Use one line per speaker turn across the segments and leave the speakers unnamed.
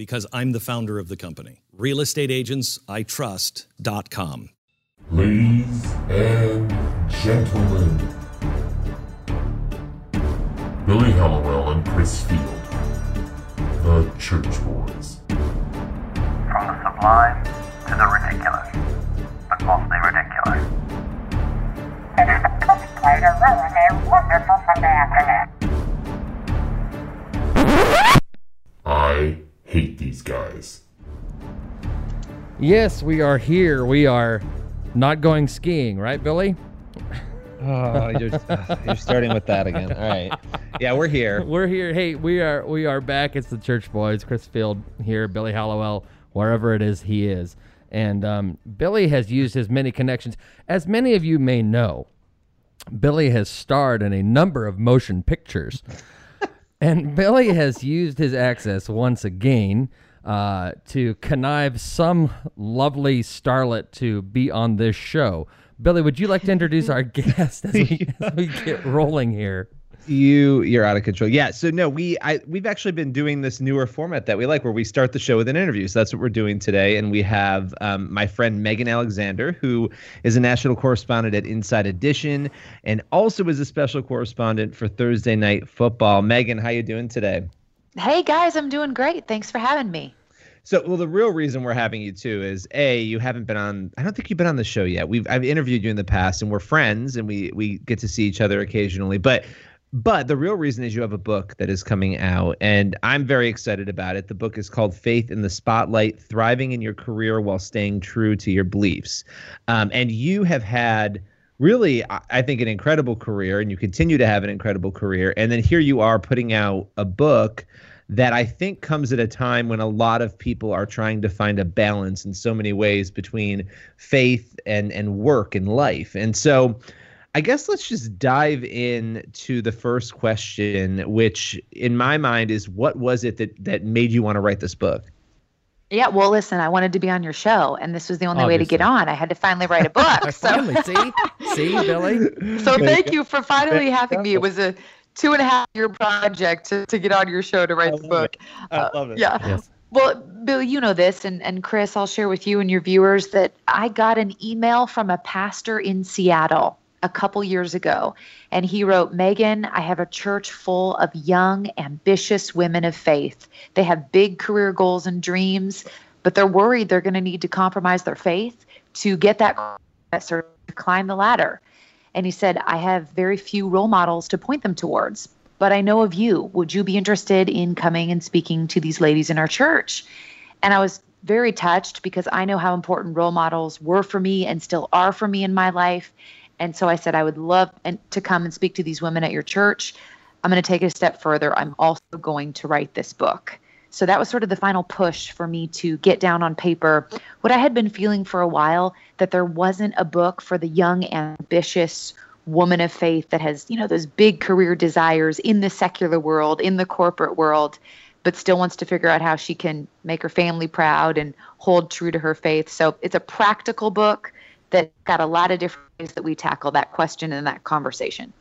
Because I'm the founder of the company. RealestateAgentsITrust.com.
Ladies and gentlemen, Billy Hallowell and Chris Field, the Church Boys.
From the sublime to the ridiculous, but mostly ridiculous. It is a perfect way to ruin a wonderful Sunday afternoon.
I hate these guys.
Yes, we are here. We are not going skiing, right, Billy?
Oh, you're, uh, you're starting with that again. All right. Yeah, we're here.
We're here. Hey, we are we are back. It's the Church Boys. Chris Field here, Billy Hallowell, wherever it is he is. And um, Billy has used his many connections. As many of you may know, Billy has starred in a number of motion pictures. And Billy has used his access once again uh, to connive some lovely starlet to be on this show. Billy, would you like to introduce our guest as we, as we get rolling here?
You you're out of control. Yeah. So no, we I we've actually been doing this newer format that we like, where we start the show with an interview. So that's what we're doing today, and we have um, my friend Megan Alexander, who is a national correspondent at Inside Edition, and also is a special correspondent for Thursday Night Football. Megan, how you doing today?
Hey guys, I'm doing great. Thanks for having me.
So, well, the real reason we're having you too is a you haven't been on. I don't think you've been on the show yet. We've I've interviewed you in the past, and we're friends, and we we get to see each other occasionally. But but the real reason is you have a book that is coming out, and I'm very excited about it. The book is called Faith in the Spotlight Thriving in Your Career While Staying True to Your Beliefs. Um, and you have had really, I think, an incredible career, and you continue to have an incredible career. And then here you are putting out a book that I think comes at a time when a lot of people are trying to find a balance in so many ways between faith and and work and life. And so I guess let's just dive in to the first question, which in my mind is what was it that that made you want to write this book?
Yeah, well, listen, I wanted to be on your show, and this was the only way to get on. I had to finally write a book. So,
Finally, see, see, Billy.
so thank you for finally having me. It was a two and a half year project to, to get on your show to write the book.
I uh, love it.
Yeah.
Yes.
Well, Bill, you know this, and, and Chris, I'll share with you and your viewers that I got an email from a pastor in Seattle a couple years ago. And he wrote, Megan, I have a church full of young, ambitious women of faith. They have big career goals and dreams, but they're worried they're going to need to compromise their faith to get that or to climb the ladder. And he said, I have very few role models to point them towards, but I know of you. Would you be interested in coming and speaking to these ladies in our church? And I was very touched because I know how important role models were for me and still are for me in my life. And so I said, I would love and to come and speak to these women at your church. I'm going to take it a step further. I'm also going to write this book. So that was sort of the final push for me to get down on paper what I had been feeling for a while that there wasn't a book for the young, ambitious woman of faith that has, you know, those big career desires in the secular world, in the corporate world, but still wants to figure out how she can make her family proud and hold true to her faith. So it's a practical book that got a lot of different ways that we tackle that question and that conversation.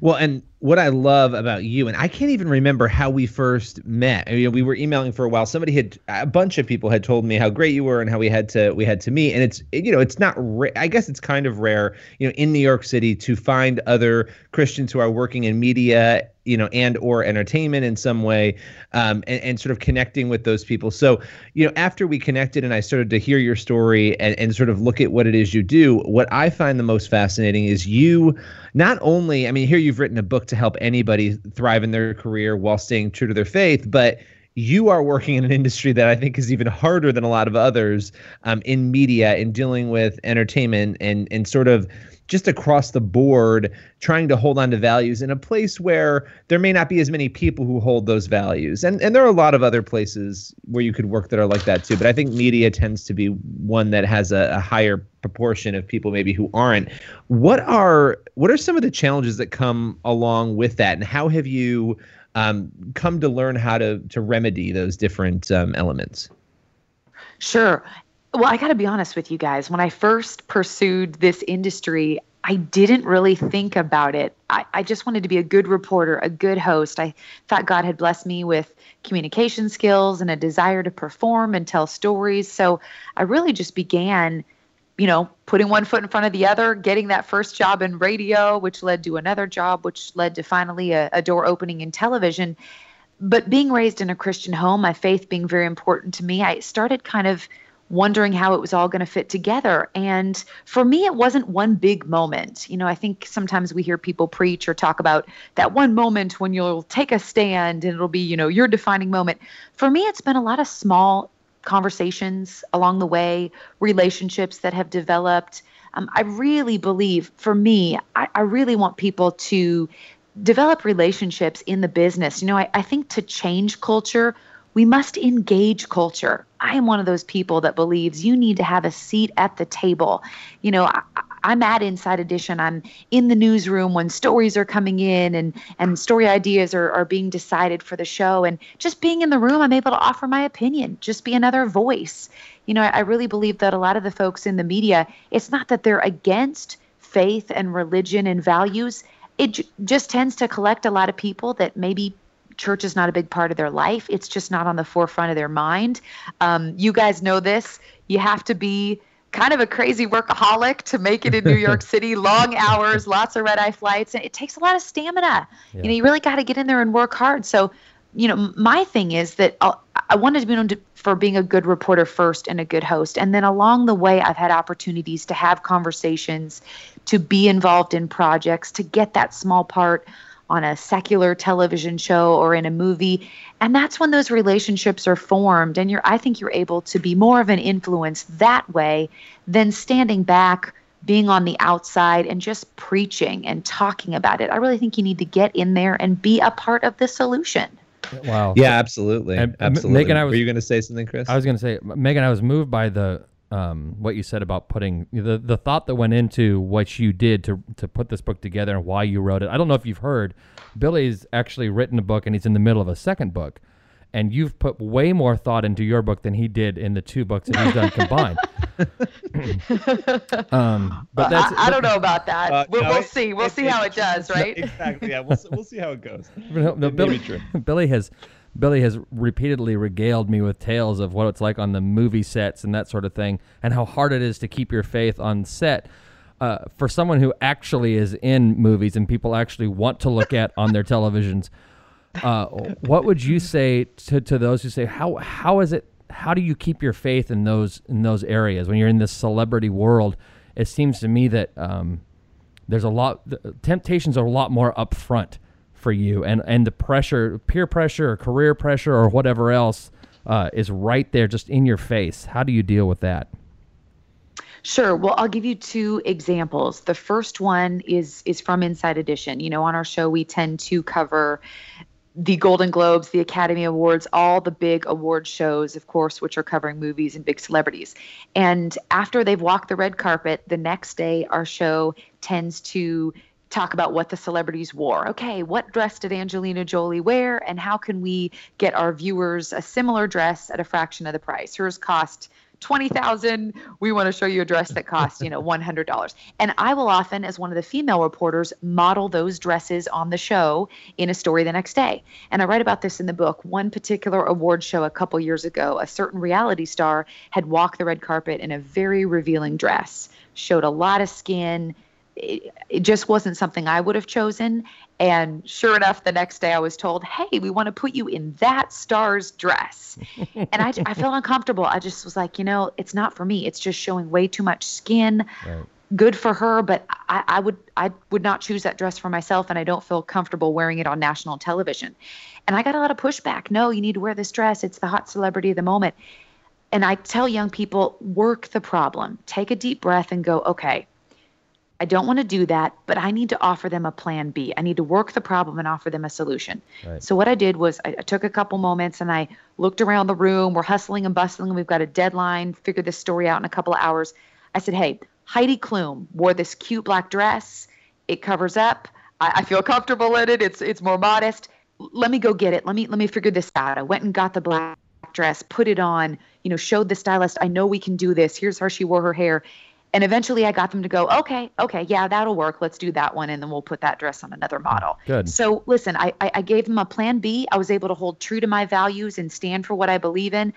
Well, and what I love about you, and I can't even remember how we first met. I mean, we were emailing for a while. Somebody had a bunch of people had told me how great you were and how we had to we had to meet. And it's you know it's not ra- I guess it's kind of rare you know in New York City to find other Christians who are working in media you know and or entertainment in some way um, and, and sort of connecting with those people. So you know after we connected and i started to hear your story and, and sort of look at what it is you do what i find the most fascinating is you not only i mean here you've written a book to help anybody thrive in their career while staying true to their faith but you are working in an industry that I think is even harder than a lot of others um, in media in dealing with entertainment and and sort of just across the board trying to hold on to values in a place where there may not be as many people who hold those values. And and there are a lot of other places where you could work that are like that too. But i think media tends to be one that has a, a higher proportion of people maybe who aren't. What are what are some of the challenges that come along with that? And how have you um, come to learn how to to remedy those different um, elements?
Sure. Well, I got to be honest with you guys. When I first pursued this industry, I didn't really think about it. I, I just wanted to be a good reporter, a good host. I thought God had blessed me with communication skills and a desire to perform and tell stories. So I really just began, you know, putting one foot in front of the other, getting that first job in radio, which led to another job, which led to finally a, a door opening in television. But being raised in a Christian home, my faith being very important to me, I started kind of wondering how it was all going to fit together. And for me, it wasn't one big moment. You know, I think sometimes we hear people preach or talk about that one moment when you'll take a stand and it'll be, you know, your defining moment. For me, it's been a lot of small conversations along the way, relationships that have developed. Um, I really believe, for me, I, I really want people to develop relationships in the business. You know, I, I think to change culture, we must engage culture. I am one of those people that believes you need to have a seat at the table. You know, I, I'm at Inside Edition. I'm in the newsroom when stories are coming in and and story ideas are, are being decided for the show. And just being in the room, I'm able to offer my opinion, just be another voice. You know, I, I really believe that a lot of the folks in the media, it's not that they're against faith and religion and values. It j- just tends to collect a lot of people that maybe church is not a big part of their life. It's just not on the forefront of their mind. Um, you guys know this. You have to be kind of a crazy workaholic to make it in New York City. Long hours, lots of red eye flights, and it takes a lot of stamina. You know, you really got to get in there and work hard. So, you know, my thing is that I'll, I wanted to be known to, for being a good reporter first and a good host, and then along the way, I've had opportunities to have conversations, to be involved in projects, to get that small part on a secular television show or in a movie and that's when those relationships are formed and you're i think you're able to be more of an influence that way than standing back being on the outside and just preaching and talking about it. I really think you need to get in there and be a part of the solution.
Wow.
yeah absolutely.
And,
absolutely.
Megan, I was-
were you going to say something chris?
I was going to say, Megan, I was moved by the um, what you said about putting the the thought that went into what you did to to put this book together and why you wrote it. I don't know if you've heard, Billy's actually written a book and he's in the middle of a second book, and you've put way more thought into your book than he did in the two books that he's done combined. um, but that's
I, I don't know about that
Uh,
we'll,
no,
we'll
it-
see we'll
it-
see how it
it-
does right
exactly yeah we'll, we'll see how it goes
No, no, Billy. Billy has Billy has repeatedly regaled me with tales of what it's like on the movie sets and that sort of thing, and how hard it is to keep your faith on set. Uh, for someone who actually is in movies and people actually want to look at on their televisions, uh, what would you say to, to those who say how how is it how do you keep your faith in those in those areas when you're in this celebrity world? It seems to me that um, there's a lot the temptations are a lot more upfront for you and and the pressure peer pressure or career pressure or whatever else uh, is right there just in your face how do you deal with that
Sure. Well, I'll give you two examples. The first one is is from Inside Edition. You know, on our show we tend to cover the Golden Globes, the Academy Awards, all the big award shows, of course, which are covering movies and big celebrities. And after they've walked the red carpet, the next day our show tends to talk about what the celebrities wore. Okay, what dress did Angelina Jolie wear and how can we get our viewers a similar dress at a fraction of the price? Hers cost 20,000. We want to show you a dress that costs, you know, $100. And I will often as one of the female reporters model those dresses on the show in a story the next day. And I write about this in the book. One particular award show a couple years ago, a certain reality star had walked the red carpet in a very revealing dress, showed a lot of skin, it, it just wasn't something I would have chosen. And sure enough, the next day I was told, hey, we want to put you in that star's dress. and I, I felt uncomfortable. I just was like, you know, it's not for me. It's just showing way too much skin.
Right.
good for her, but I, I would I would not choose that dress for myself, and I don't feel comfortable wearing it on national television. And I got a lot of pushback. No, you need to wear this dress. It's the hot celebrity of the moment. And I tell young people, work the problem. Take a deep breath and go, okay, I don't want to do that, but I need to offer them a plan B. I need to work the problem and offer them a solution.
Right.
So what I did was I, I took a couple moments and I looked around the room. We're hustling and bustling. We've got a deadline. Figure this story out in a couple of hours. I said, hey, Heidi Klum wore this cute black dress. It covers up. I, I feel comfortable in it. It's it's more modest. Let me go get it. Let me let me figure this out. I went and got the black dress, put it on. You know, showed the stylist. I know we can do this. Here's how she wore her hair. And eventually I got them to go, okay, okay, yeah, that'll work. Let's do that one. And then we'll put that dress on another model.
Good.
So listen, I, I, I gave them a plan B. I was able to hold true to my values and stand for what I believe in.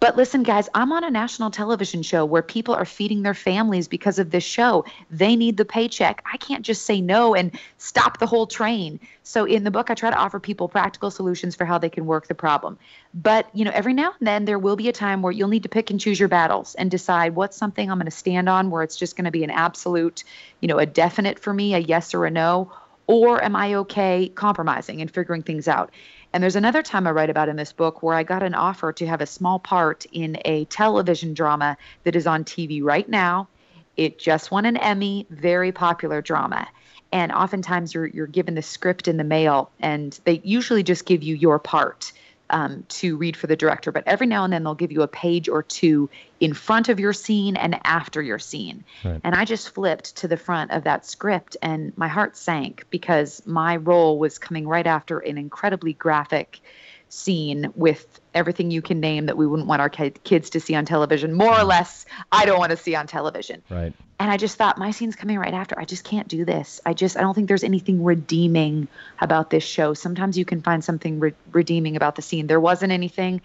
But listen, guys, I'm on a national television show where people are feeding their families because of this show. They need the paycheck. I can't just say no and stop the whole train. So in the book, I try to offer people practical solutions for how they can work the problem. But, you know, every now and then there will be a time where you'll need to pick and choose your battles and decide what's something I'm going to stand on where it's just going to be an absolute, you know, a definite for me, a yes or a no, or am I okay compromising and figuring things out? And there's another time I write about in this book where I got an offer to have a small part in a television drama that is on TV right now. It just won an Emmy, very popular drama. And oftentimes you're you're given the script in the mail, and they usually just give you your part um, to read for the director. But every now and then they'll give you a page or two in front of your scene and after your scene.
Right.
And I just flipped to the front of that script, and my heart sank because my role was coming right after an incredibly graphic scene with everything you can name that we wouldn't want our ki- kids to see on television. More or less, I don't want to see on television.
Right.
And I just thought my scene's coming right after. I just can't do this. I just I don't think there's anything redeeming about this show. Sometimes you can find something re- redeeming about the scene. There wasn't anything.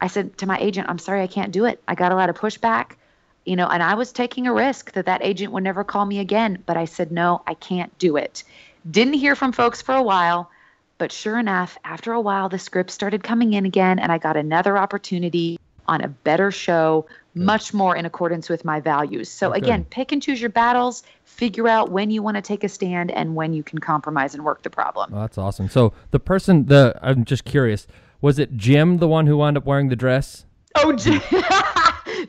I said to my agent, "I'm sorry, I can't do it." I got a lot of pushback, you know, and I was taking a risk that that agent would never call me again, but I said, "No, I can't do it." Didn't hear from folks for a while, but sure enough, after a while the scripts started coming in again and I got another opportunity on a better show, much more in accordance with my values. So
Okay.
again, pick and choose your battles, figure out when you want to take a stand and when you can compromise and work the problem.
Well, that's awesome. So the person, the I'm just curious, was it Jim the one who wound up wearing the dress?
Oh, Jim.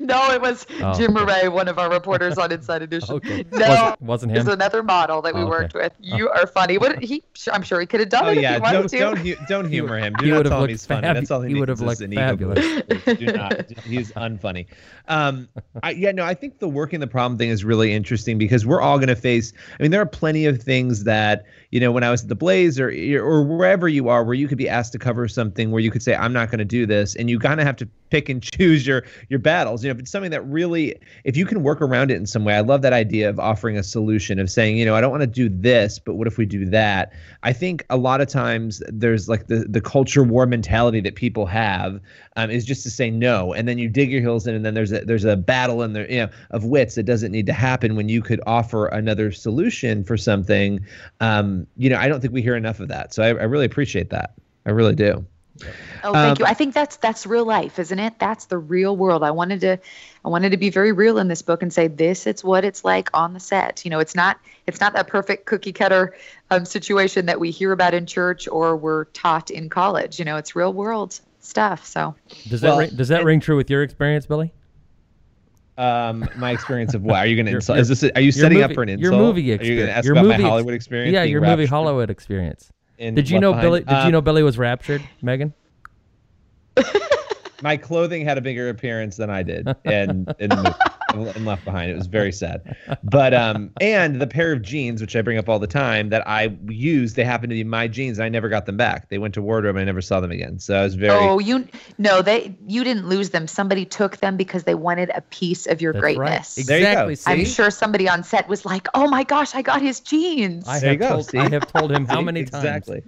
no, it was
Oh,
Jim
okay.
Moret, one of our reporters on Inside Edition.
Okay.
No,
Wasn't- wasn't
It was another model that we
Oh, okay.
worked with. You are funny. What he? I'm sure he could have done
Oh
it
yeah,
if he wanted
don't
to.
don't don't humor him. Do
he
not
would've
tell him
looked
he's funny.
fabu-
That's all he,
he
needs
would've
is
looked fabulous.
Do not. He's unfunny. Um, I, yeah, no, I think the working the problem thing is really interesting because we're all going to face. I mean, there are plenty of things that you know when I was at the Blaze or or wherever you are, where you could be asked to cover something where you could say, "I'm not going to do this," and you kind of have to pick and choose your your battles. You know, if it's something that really, if you can work around it in some way, I love that idea of offering a solution of saying, you know, I don't want to do this, but what if we do that? I think a lot of times there's like the the culture war mentality that people have um, is just to say no, and then you dig your heels in, and then there's a there's a battle in there, you know, of wits that doesn't need to happen when you could offer another solution for something. Um, you know, I don't think we hear enough of that, so I, I really appreciate that. I really do.
Oh, thank
Um,
you. I think that's that's real life, isn't it? That's the real world. I wanted to I wanted to be very real in this book and say this it's what it's like on the set. You know, it's not it's not that perfect cookie cutter um, situation that we hear about in church or we're taught in college. You know, it's real world stuff. So
Does that
Well,
ring, does that ring true with your experience, Billy?
Um, my experience of what? Are you going to insult?
your-
Is this? Are you
your
setting up for an insult?
Your movie
Are
experience.
you going to ask
your
about
movie
my
ex-
Hollywood experience?
Yeah, your movie Hollywood experience.
In
Did you know
Behind?
Billy? Did
Uh,
you know Billy was raptured, Megan?
my clothing had a bigger appearance than I did, and in, the movie, and Left Behind, it was very sad. But um, and the pair of jeans, which I bring up all the time, that I used, they happened to be my jeans. And I never got them back. They went to wardrobe, and I never saw them again. So I was very.
Oh, you no, they you didn't lose them. Somebody took them because they wanted a piece of your
That's
greatness.
right.
There you go.
Exactly.
I'm sure somebody on set was like, "Oh my gosh, I got his jeans."
I
There
have
you go,
told
see?
I have told him how
See?
many times.
exactly.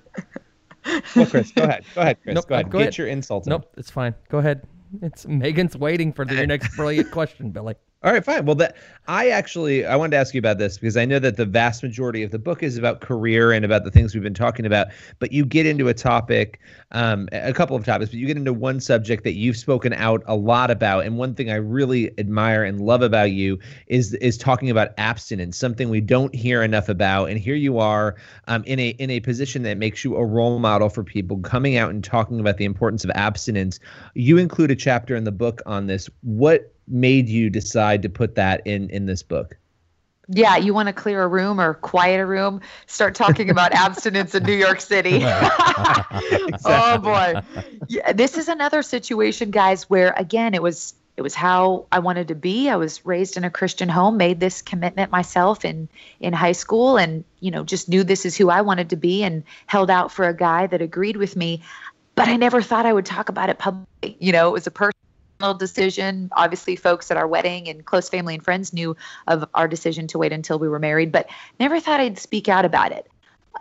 Well, Chris, go ahead. Go ahead, Chris.
Nope,
go ahead.
go
Get
ahead.
your insult. in.
Nope, it's fine. Go ahead. It's Megan's waiting for your next brilliant question, Billy.
All right, fine. Well, that I actually I wanted to ask you about this because I know that the vast majority of the book is about career and about the things we've been talking about. But you get into a topic, um, a couple of topics, but you get into one subject that you've spoken out a lot about. And one thing I really admire and love about you is is talking about abstinence, something we don't hear enough about. And here you are um, in a in a position that makes you a role model for people, coming out and talking about the importance of abstinence. You include a chapter in the book on this. What made you decide to put that in in this book?
Yeah, you want to clear a room or quiet a room, start talking about abstinence in New York City. Oh boy. Yeah, this is another situation guys where again it was it was how I wanted to be. I was raised in a Christian home, made this commitment myself in in high school and you know just knew this is who I wanted to be and held out for a guy that agreed with me. But I never thought I would talk about it publicly. You know, it was a person decision. Obviously, folks at our wedding and close family and friends knew of our decision to wait until we were married, but never thought I'd speak out about it.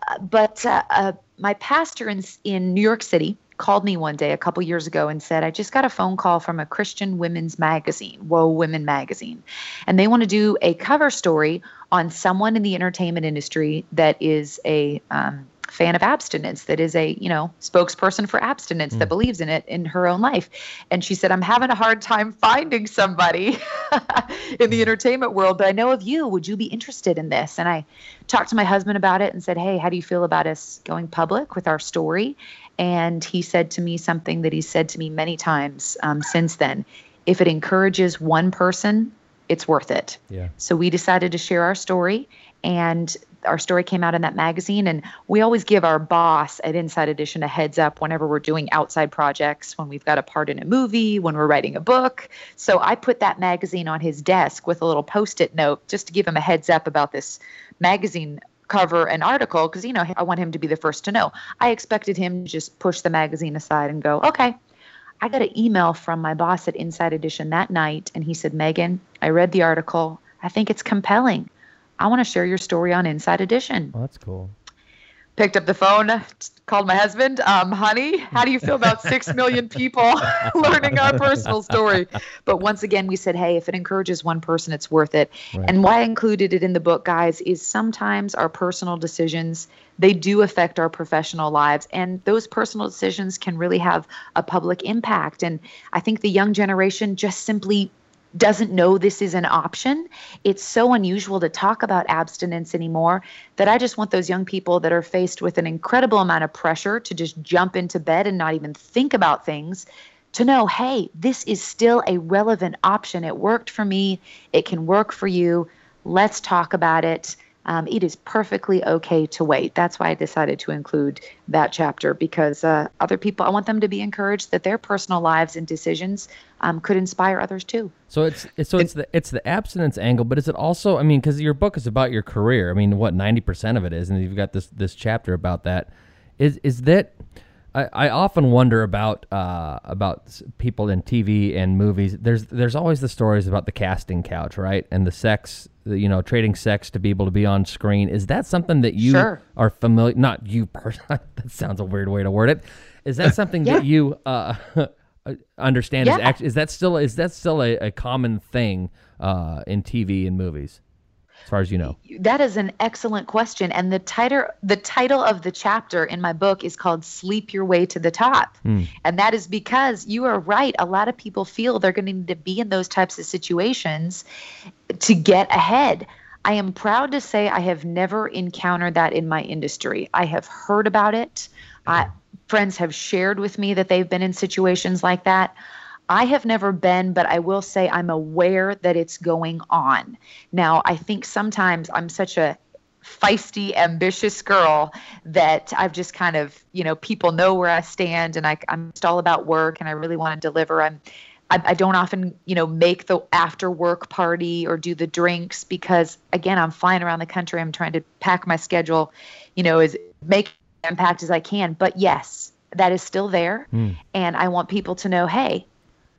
Uh, but uh, uh, my pastor in, in New York City called me one day a couple years ago and said, I just got a phone call from a Christian women's magazine, Whoa Women Magazine, and they want to do a cover story on someone in the entertainment industry that is a um, fan of abstinence that is a you know spokesperson for abstinence mm. that believes in it in her own life. And she said i'm having a hard time finding somebody in the entertainment world but i know of you. Would you be interested in this? And i talked to my husband about it and said hey how do you feel about us going public with our story? And he said to me something that he said to me many times um, since then. If it encourages one person it's worth it.
Yeah.
So we decided to share our story and our story came out in that magazine and we always give our boss at inside edition a heads up whenever we're doing outside projects when we've got a part in a movie when we're writing a book. So i put that magazine on his desk with a little post-it note just to give him a heads up about this magazine cover and article because you know i want him to be the first to know. I expected him to just push the magazine aside and go okay i got an email from my boss at inside edition that night and he said megan i read the article i think it's compelling I want to share your story on Inside Edition.
Oh, that's cool.
Picked up the phone, called my husband. Um, honey, how do you feel about six million people learning our personal story? But once again, we said, hey, if it encourages one person, it's worth it. Right. And why I included it in the book, guys, is sometimes our personal decisions they do affect our professional lives and those personal decisions can really have a public impact and i think the young generation just simply doesn't know this is an option. It's so unusual to talk about abstinence anymore that I just want those young people that are faced with an incredible amount of pressure to just jump into bed and not even think about things to know hey, this is still a relevant option. It worked for me, it can work for you. Let's talk about it um, it is perfectly okay to wait. That's why I decided to include that chapter because uh, other people, I want them to be encouraged that their personal lives and decisions um, could inspire others too.
So it's it's so it's the it's the abstinence angle, but is it also? I mean, because your book is about your career. I mean, what ninety percent of it is, and you've got this this chapter about that. Is is that? I, I often wonder about uh, about people in TV and movies. There's there's always the stories about the casting couch, right, and the sex, you know, trading sex to be able to be on screen. Is that something that you
sure.
are familiar? Not you personally. that sounds a weird way to word it. Is that something yeah. that you uh, understand?
Yeah.
Is, act, is that still is that still a, a common thing uh, in TV and movies? As far as you know?
That is an excellent question. And the title the title of the chapter in my book is called Sleep Your Way to the Top. Mm. And that is because you are right. A lot of people feel they're going to need to be in those types of situations to get ahead. I am proud to say I have never encountered that in my industry. I have heard about it. I, friends have shared with me that they've been in situations like that. I have never been, but I will say I'm aware that it's going on. Now, I think sometimes I'm such a feisty, ambitious girl that I've just kind of, you know, people know where I stand and I, I'm just all about work and I really want to deliver. I'm, I, I don't often, you know, make the after work party or do the drinks because, again, I'm flying around the country. I'm trying to pack my schedule, you know, as make impact as I can. But yes, that is still there. Mm. And I want people to know, hey,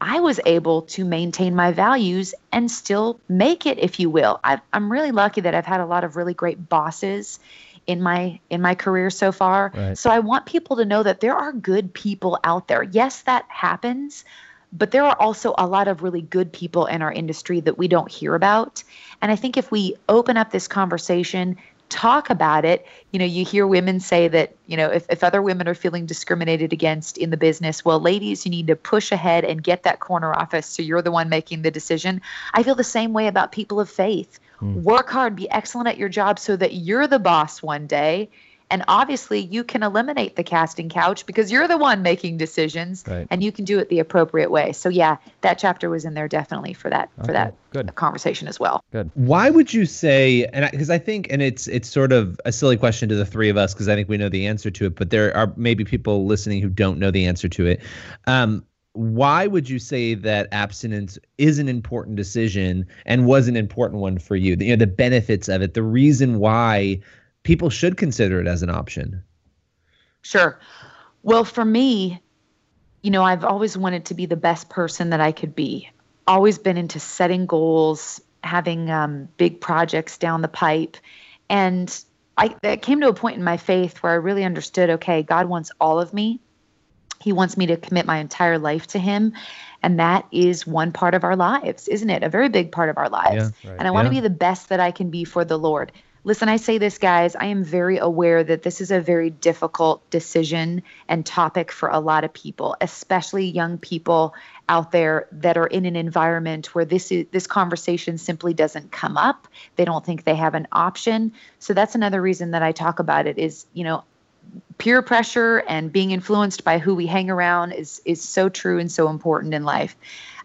I was able to maintain my values and still make it, if you will. i am really lucky that I've had a lot of really great bosses in my in my career so far. Right. So I want people to know that there are good people out there. Yes, that happens, but there are also a lot of really good people in our industry that we don't hear about. And I think if we open up this conversation, talk about it, you know, you hear women say that, you know, if, if other women are feeling discriminated against in the business, well, ladies, you need to push ahead and get that corner office so you're the one making the decision. I feel the same way about people of faith. Hmm. Work hard, be excellent at your job so that you're the boss one day and obviously, you can eliminate the casting couch because you're the one making decisions,
Right.
and you can do it the appropriate way. So yeah, that chapter was in there definitely for that for that
good.
conversation as well.
Good.
Why would you say? And because I, think, and it's it's sort of a silly question to the three of us because I think we know the answer to it, but there are maybe people listening who don't know the answer to it. Um, why would you say that abstinence is an important decision and was an important one for you? The, you know, the benefits of it, the reason why people should consider it as an option.
Sure. Well, for me, you know, I've always wanted to be the best person that I could be. Always been into setting goals, having um, big projects down the pipe, and I it came to a point in my faith where I really understood. Okay, God wants all of me. He wants me to commit my entire life to Him, and that is one part of our lives, isn't it? A very big part of our lives.
Yeah,
and I want to
Yeah.
be the best that I can be for the Lord. Listen, I say this, guys. I am very aware that this is a very difficult decision and topic for a lot of people, especially young people out there that are in an environment where this is this conversation simply doesn't come up. They don't think they have an option. So that's another reason that I talk about it is, you know, peer pressure and being influenced by who we hang around is is so true and so important in life.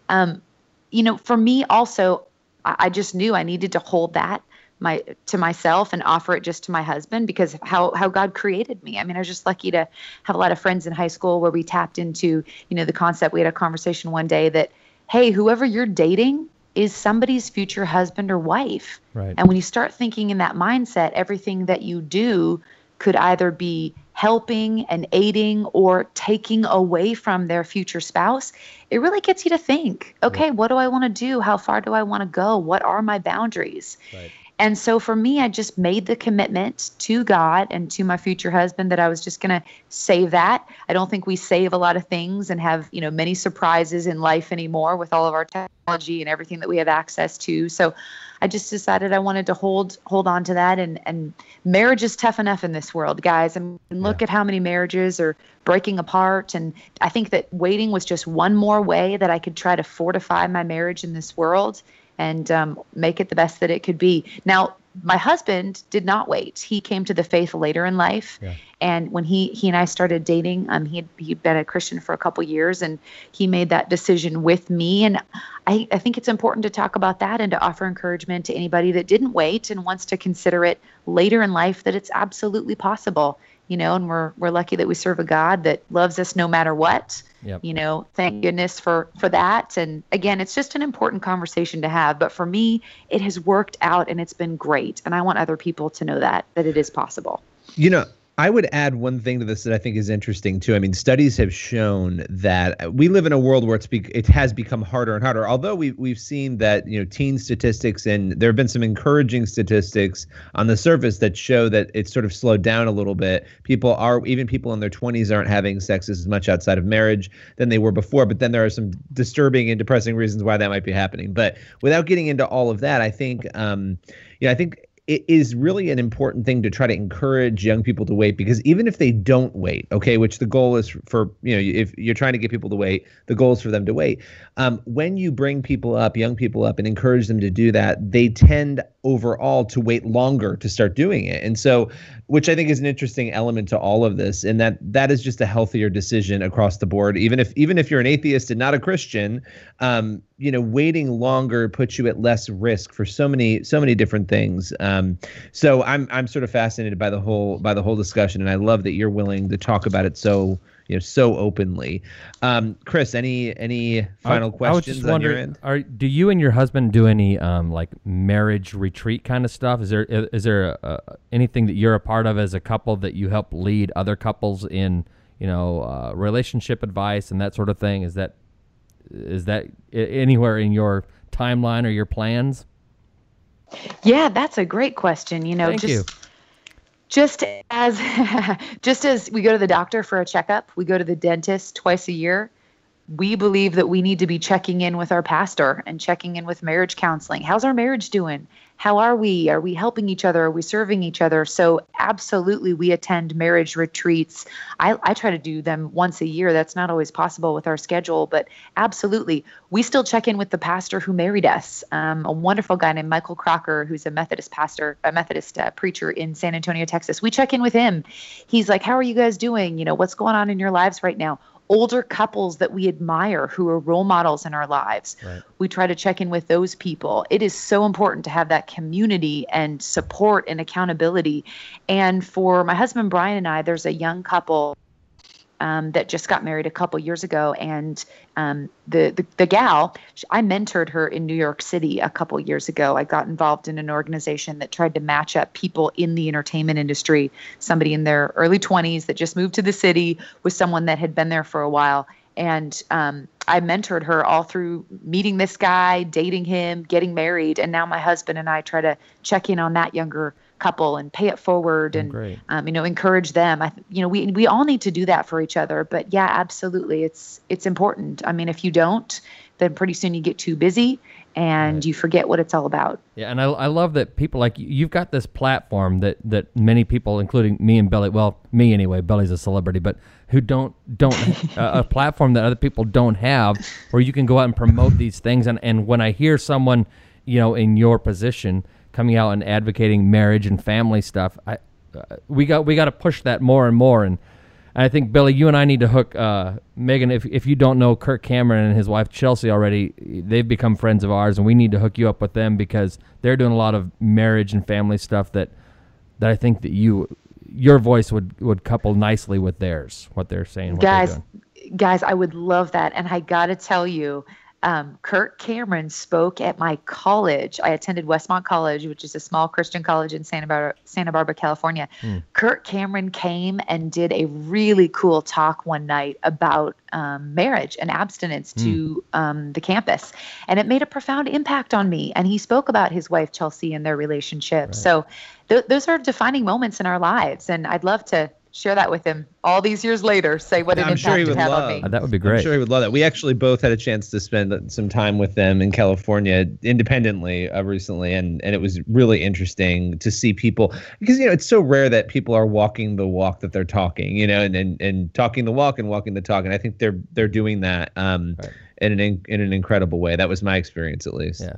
Um, you know, for me also, I, I just knew I needed to hold that my to myself and offer it just to my husband because how how God created me. I mean, I was just lucky to have a lot of friends in high school where we tapped into, you know, the concept. We had a conversation one day that, hey, whoever you're dating is somebody's future husband or wife.
Right.
And when you start thinking in that mindset, everything that you do could either be helping and aiding or taking away from their future spouse, it really gets you to think okay, what do I want to do? How far do I want to go? What are my boundaries?
Right.
And so for me, I just made the commitment to God and to my future husband that I was just going to save that. I don't think we save a lot of things and have, you know, many surprises in life anymore with all of our technology and everything that we have access to. So I just decided I wanted to hold hold on to that and and marriage is tough enough in this world, guys. And look at how many marriages are breaking apart and I think that waiting was just one more way that I could try to fortify my marriage in this world and um, make it the best that it could be. Now, my husband did not wait. He came to the faith later in life,
Yeah.
and when he he and I started dating, um, he had he'd been a Christian for a couple years, and he made that decision with me. And I I think it's important to talk about that and to offer encouragement to anybody that didn't wait and wants to consider it later in life that it's absolutely possible. You know, and we're we're lucky that we serve a God that loves us no matter what
Yep.
you know thank goodness for for that. And again it's just an important conversation to have but for me it has worked out and it's been great. And i want other people to know that that it is possible.
You know, I would add one thing to this that I think is interesting too. I mean, studies have shown that we live in a world where it's be, it has become harder and harder. Although we we've seen that you know teen statistics and there have been some encouraging statistics on the surface that show that it's sort of slowed down a little bit. People are even people in their 20s aren't having sex as much outside of marriage than they were before. But then there are some disturbing and depressing reasons why that might be happening. But without getting into all of that, I think um, yeah, I think it is really an important thing to try to encourage young people to wait because even if they don't wait, okay, which the goal is for, you know, if you're trying to get people to wait, the goal is for them to wait. Um, when you bring people up, young people up, and encourage them to do that, they tend overall to wait longer to start doing it. And so, which I think is an interesting element to all of this, and that that is just a healthier decision across the board. Even if even if you're an atheist and not a Christian, um, you know, waiting longer puts you at less risk for so many so many different things. Um, so I'm I'm sort of fascinated by the whole by the whole discussion, and I love that you're willing to talk about it so you know so openly. Um, Chris, any any final
I, I was
questions
just
on your
wondering,
end?
Are do you and your husband do any um like marriage retreat kind of stuff? Is there is there uh, anything that you're a part of as a couple that you help lead other couples in you know uh, relationship advice and that sort of thing? Is that is that anywhere in your timeline or your plans?
yeah that's a great question you know
Thank
just
you.
just as just as we go to the doctor for a checkup we go to the dentist twice a year we believe that we need to be checking in with our pastor and checking in with marriage counseling. How's our marriage doing? How are we? Are we helping each other? Are we serving each other? So, absolutely, we attend marriage retreats. I, I try to do them once a year. That's not always possible with our schedule, but absolutely, we still check in with the pastor who married us, um, a wonderful guy named Michael Crocker, who's a Methodist pastor, a Methodist uh, preacher in San Antonio, Texas. We check in with him. He's like, How are you guys doing? You know, what's going on in your lives right now? Older couples that we admire who are role models in our lives. Right. We try to check in with those people. It is so important to have that community and support and accountability. And for my husband Brian and I, there's a young couple um, that just got married a couple years ago, and um, the, the the gal I mentored her in New York City a couple years ago. I got involved in an organization that tried to match up people in the entertainment industry, somebody in their early 20s that just moved to the city with someone that had been there for a while, and um, I mentored her all through meeting this guy, dating him, getting married, and now my husband and I try to check in on that younger couple and pay it forward and um, you know encourage them. I you know we we all need to do that for each other but yeah absolutely. It's it's important. I mean if you don't then pretty soon you get too busy and right. you forget what it's all about.
Yeah and I, I love that people like you've got this platform that that many people including me and Billy well me anyway Billy's a celebrity but who don't don't a platform that other people don't have where you can go out and promote these things. And and when i hear someone you know in your position coming out and advocating marriage and family stuff. I uh, we got we got to push that more and more. And I think Billy, you and I need to hook uh, Megan. If if you don't know Kirk Cameron and his wife Chelsea already, they've become friends of ours, and we need to hook you up with them because they're doing a lot of marriage and family stuff that that I think that you your voice would would couple nicely with theirs. What they're saying, what
guys. Guys, I would love that, and I got to tell you, um, Kirk Cameron spoke at my college. I attended Westmont College, which is a small Christian college in Santa Barbara, Santa Barbara, California. Mm. Kirk Cameron came and did a really cool talk one night about um, marriage and abstinence mm. to um, the campus, and it made a profound impact on me. And he spoke about his wife Chelsea and their relationship. Right. So th- those are defining moments in our lives, and I'd love to share that with him all these years later. Say what an I'm impact sure he would love. on me.
Uh, that would be great.
I'm sure he would love that. We actually both had a chance to spend some time with them in California independently uh, recently, and and it was really interesting to see people because you know it's so rare that people are walking the walk that they're talking, you know, and and, and talking the walk and walking the talk, and I think they're they're doing that um, right. in an in an incredible way. That was my experience, at least.
Yeah.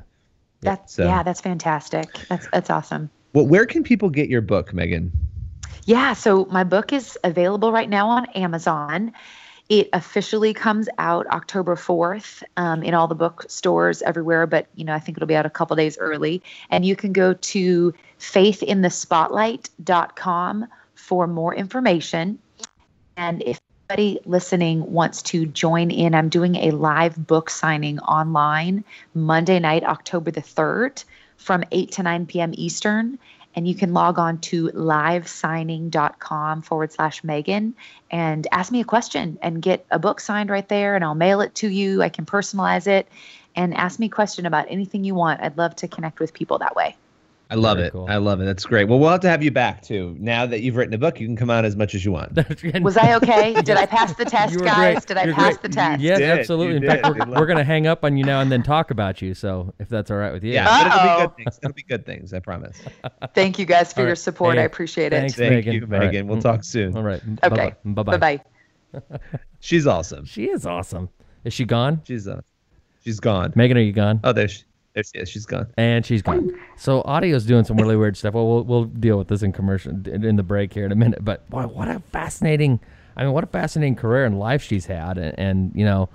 That's so. yeah, that's fantastic. That's that's awesome.
Well, where can people get your book, Megan?
Yeah, so my book is available right now on Amazon. It officially comes out October 4th um, in all the bookstores everywhere, but you know I think it'll be out a couple days early. And you can go to faithinthespotlight.com for more information. And if anybody listening wants to join in, I'm doing a live book signing online Monday night, October the 3rd from 8 to 9 p.m. Eastern and you can log on to livesigning.com forward slash Megan and ask me a question and get a book signed right there, and I'll mail it to you. I can personalize it and ask me a question about anything you want. I'd love to connect with people that way.
I love Very it. Cool. I love it. That's great. Well, we'll have to have you back too. Now that you've written a book, you can come on as much as you want.
Was I okay? Did I pass the test, guys? Great. Did I You're pass great. the test?
Yes, absolutely. You In did. fact, we're, we're going to hang up on you now and then talk about you. So if that's all right with you.
Yeah, it'll be good things. It'll be good things. I promise.
Thank you guys for your support. Hey, I appreciate
it. Thanks,
Thank
Megan.
you, Megan. Right. We'll talk soon.
All right.
Okay.
Bye bye.
Bye
bye. She's awesome.
She is awesome. Is she gone?
She's uh, she's gone.
Megan, are you gone?
Oh, there she. There she is. She's gone.
And she's gone. So audio's doing some really weird stuff. Well, we'll we'll deal with this in commercial in the break here in a minute. But boy, what a fascinating! I mean, what a fascinating career and life she's had. And, and you know,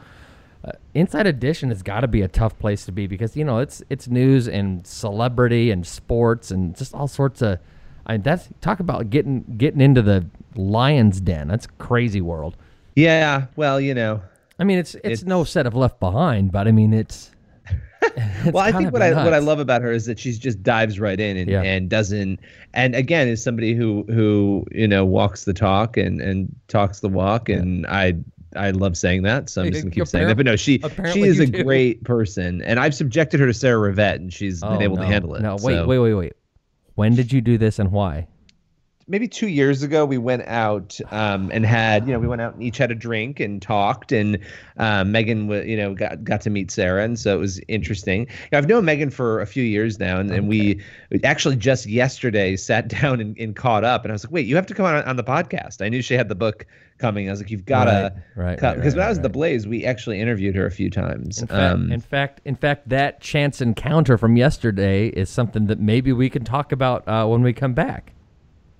uh, Inside Edition has got to be a tough place to be because you know it's it's news and celebrity and sports and just all sorts of. I mean, that's talk about getting getting into the lion's den. That's a crazy world.
Yeah. Well, you know.
I mean, it's it's, it's no set of Left Behind, but I mean, it's
well, I think what I what I love about her is that she's just dives right in and, yeah. and doesn't and again is somebody who who you know walks the talk and and talks the walk yeah. and I I love saying that, so I'm just gonna keep saying that. But no, she she is a do. great person, and I've subjected her to Sarah Rivette, and she's oh, been able
no,
to handle it.
No, wait, so. wait, wait, wait. When did you do this, and why?
Maybe two years ago we went out um, and had you know we went out and each had a drink and talked and um, Megan you know got got to meet Sarah and so it was interesting. You know, I've known Megan for a few years now and, and we actually just yesterday sat down and, and caught up and I was like wait you have to come on on the podcast. I knew she had the book coming. I was like you've got to
Right, right,
because
right,
when I was at the. Blaze we actually interviewed her a few times.
In fact,
Um,
in fact, in fact, that chance encounter from yesterday is something that maybe we can talk about uh, when we come back.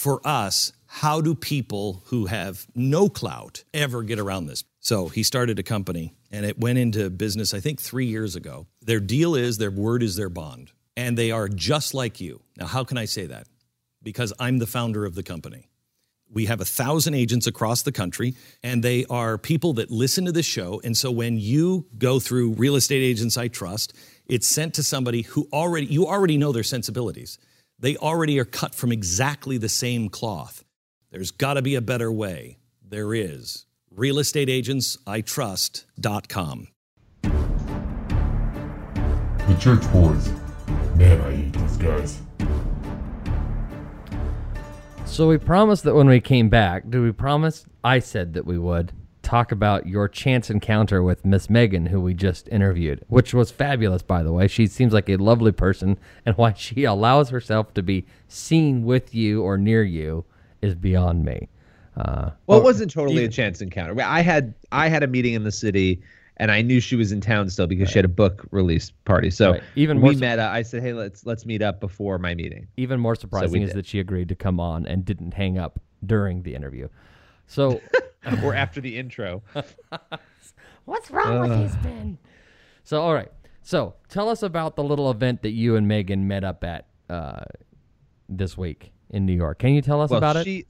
for us how do people who have no clout ever get around this so he started a company and it went into business i think 3 years ago their deal is their word is their bond and they are just like you now how can i say that because i'm the founder of the company we have a thousand agents across the country, and they are people that listen to this show. And so when you go through Real Estate Agents I Trust, it's sent to somebody who already, you already know their sensibilities. They already are cut from exactly the same cloth. There's got to be a better way. There is. RealestateAgentsITrust.com.
The Church Boys. Man, I hate these guys.
So we promised that when we came back, did we promise? I said that we would talk about your chance encounter with Miss Megan, who we just interviewed, which was fabulous, by the way. She seems like a lovely person, and why she allows herself to be seen with you or near you is beyond me. Uh,
Well, it wasn't totally a chance encounter. I had I had a meeting in the city, and I knew she was in town still because she had a book release party. So
Right. Even more
we
so-
met. Uh, I said, "Hey, let's let's meet up before my meeting."
even more surprising is
did.
that she agreed to come on and didn't hang up during the interview. So.
or after the intro.
What's wrong with you, Spin? So, all right. So, tell us about the little event that you and Megan met up at uh, this week in New York. Can you tell us
well,
about it?
she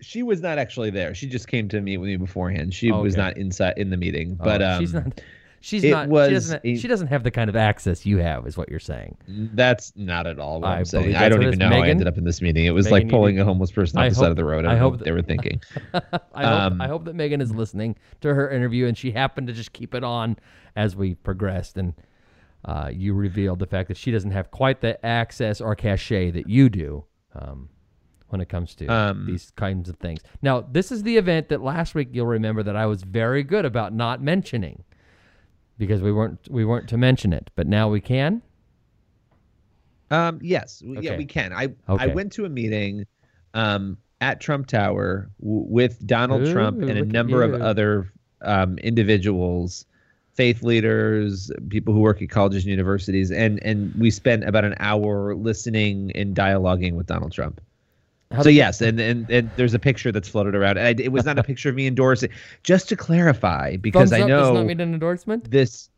she was not actually there. She just came to meet with me beforehand. She was not inside in the meeting,
Oh,
but um,
she's not. She's
it
not.
was
she doesn't. she doesn't have the kind of access you have, is what you're saying.
that's not at all what
I
am saying. I don't even know how I ended up in this meeting. It was
Megan,
like pulling a homeless person off
I
the
hope-
side of the road. I,
I hope that-
they were thinking.
I hope.
Um,
I hope that Megan is listening to her interview, and she happened to just keep it on as we progressed, and uh, you revealed the fact that she doesn't have quite the access or cachet that you do. Um, when it comes to
Um,
these kinds of things. Now, this is the event that last week you'll remember that I was very good about not mentioning because we weren't we weren't to mention it, but now we can.
Um, yes, w- yeah, we can. I I went to a meeting um, at Trump Tower w- with Donald
Ooh,
Trump and a number of other um, individuals, faith leaders, people who work at colleges and universities, and and we spent about an hour listening and dialoguing with Donald Trump.
How
so yes, and, and and there's a picture that's floated around. And I, it was not a picture of me endorsing. Just to clarify, because
thumbs
I
up does
know
not mean an endorsement.
this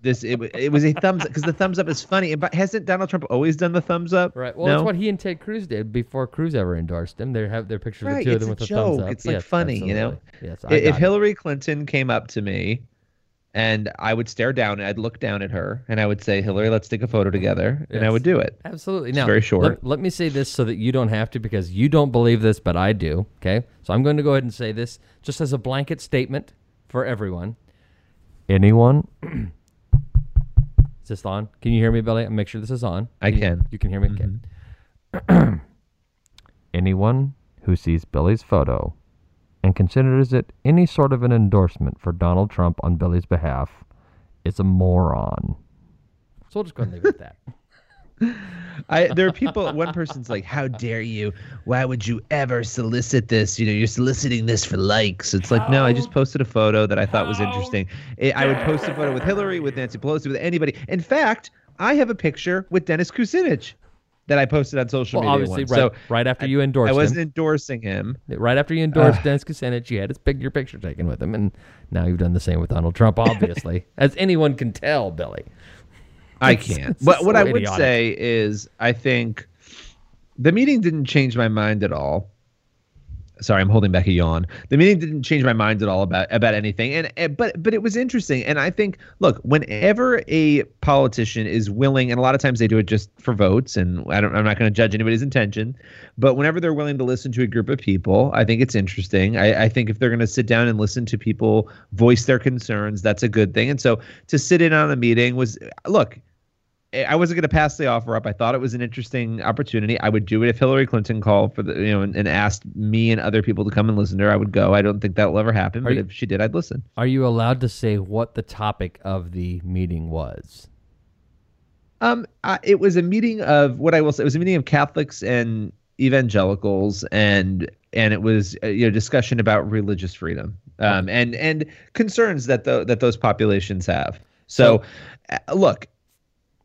this it, it was a thumbs up because the thumbs up is funny. But hasn't Donald Trump always done the thumbs up?
Right. Well,
no?
that's what he and Ted Cruz did before Cruz ever endorsed him. They have their pictures of
Right,
the two of
it's
them
a
with the thumbs
joke.
up.
It's, like,
Yes,
funny, you know?
Yes. I
if
got it.
Hillary Clinton came up to me and I would stare down, and I'd look down at her and I would say, Hillary, let's take a photo together. And I would do it.
Absolutely.
It's
Now,
very short.
Let, let me say this so that you don't have to because you don't believe this, but I do. Okay. So I'm going to go ahead and say this just as a blanket statement for everyone. Anyone? Is this on? Can you hear me, Billy? I'm make sure this is on.
I
you-
can.
You can hear me? Okay. Mm-hmm. Anyone who sees Billy's photo and considers it any sort of an endorsement for Donald Trump on Billy's behalf is a moron. So we'll just go ahead and leave it at that.
I there are people. One person's like, "How dare you? Why would you ever solicit this? You know, you're soliciting this for likes." It's like, no, I just posted a photo that I thought was interesting. I I would post a photo with Hillary, with Nancy Pelosi, with anybody. In fact, I have a picture with Dennis Kucinich that I posted on social
Well,
media.
obviously, right,
So
right after you endorsed
I wasn't
him,
endorsing him.
right after you endorsed Dennis Kucinich, you had his pic- your picture taken with him, and now you've done the same with Donald Trump, obviously, as anyone can tell, Billy.
I can't. But
so
what I would say is, I think the meeting didn't change my mind at all. Sorry, I'm holding back a yawn. The meeting didn't change my mind at all about about anything, and, but but it was interesting. And I think, look, whenever a politician is willing, and a lot of times they do it just for votes, and I don't, I'm not going to judge anybody's intention, but whenever they're willing to listen to a group of people, I think it's interesting. I, I think if they're going to sit down and listen to people voice their concerns, that's a good thing. And so to sit in on a meeting was, look. I wasn't going to pass the offer up. I thought it was an interesting opportunity. I would do it if Hillary Clinton called for the, you know, and, and asked me and other people to come and listen to her. I would go. I don't think that will ever happen, but
you-
if she did, I'd listen.
Are you allowed to say what the topic of the meeting was?
Um, uh, it was a meeting of what I will say. It was a meeting of Catholics and evangelicals, and and it was uh, you know discussion about religious freedom, um, and and concerns that the, that those populations have. So, uh, look,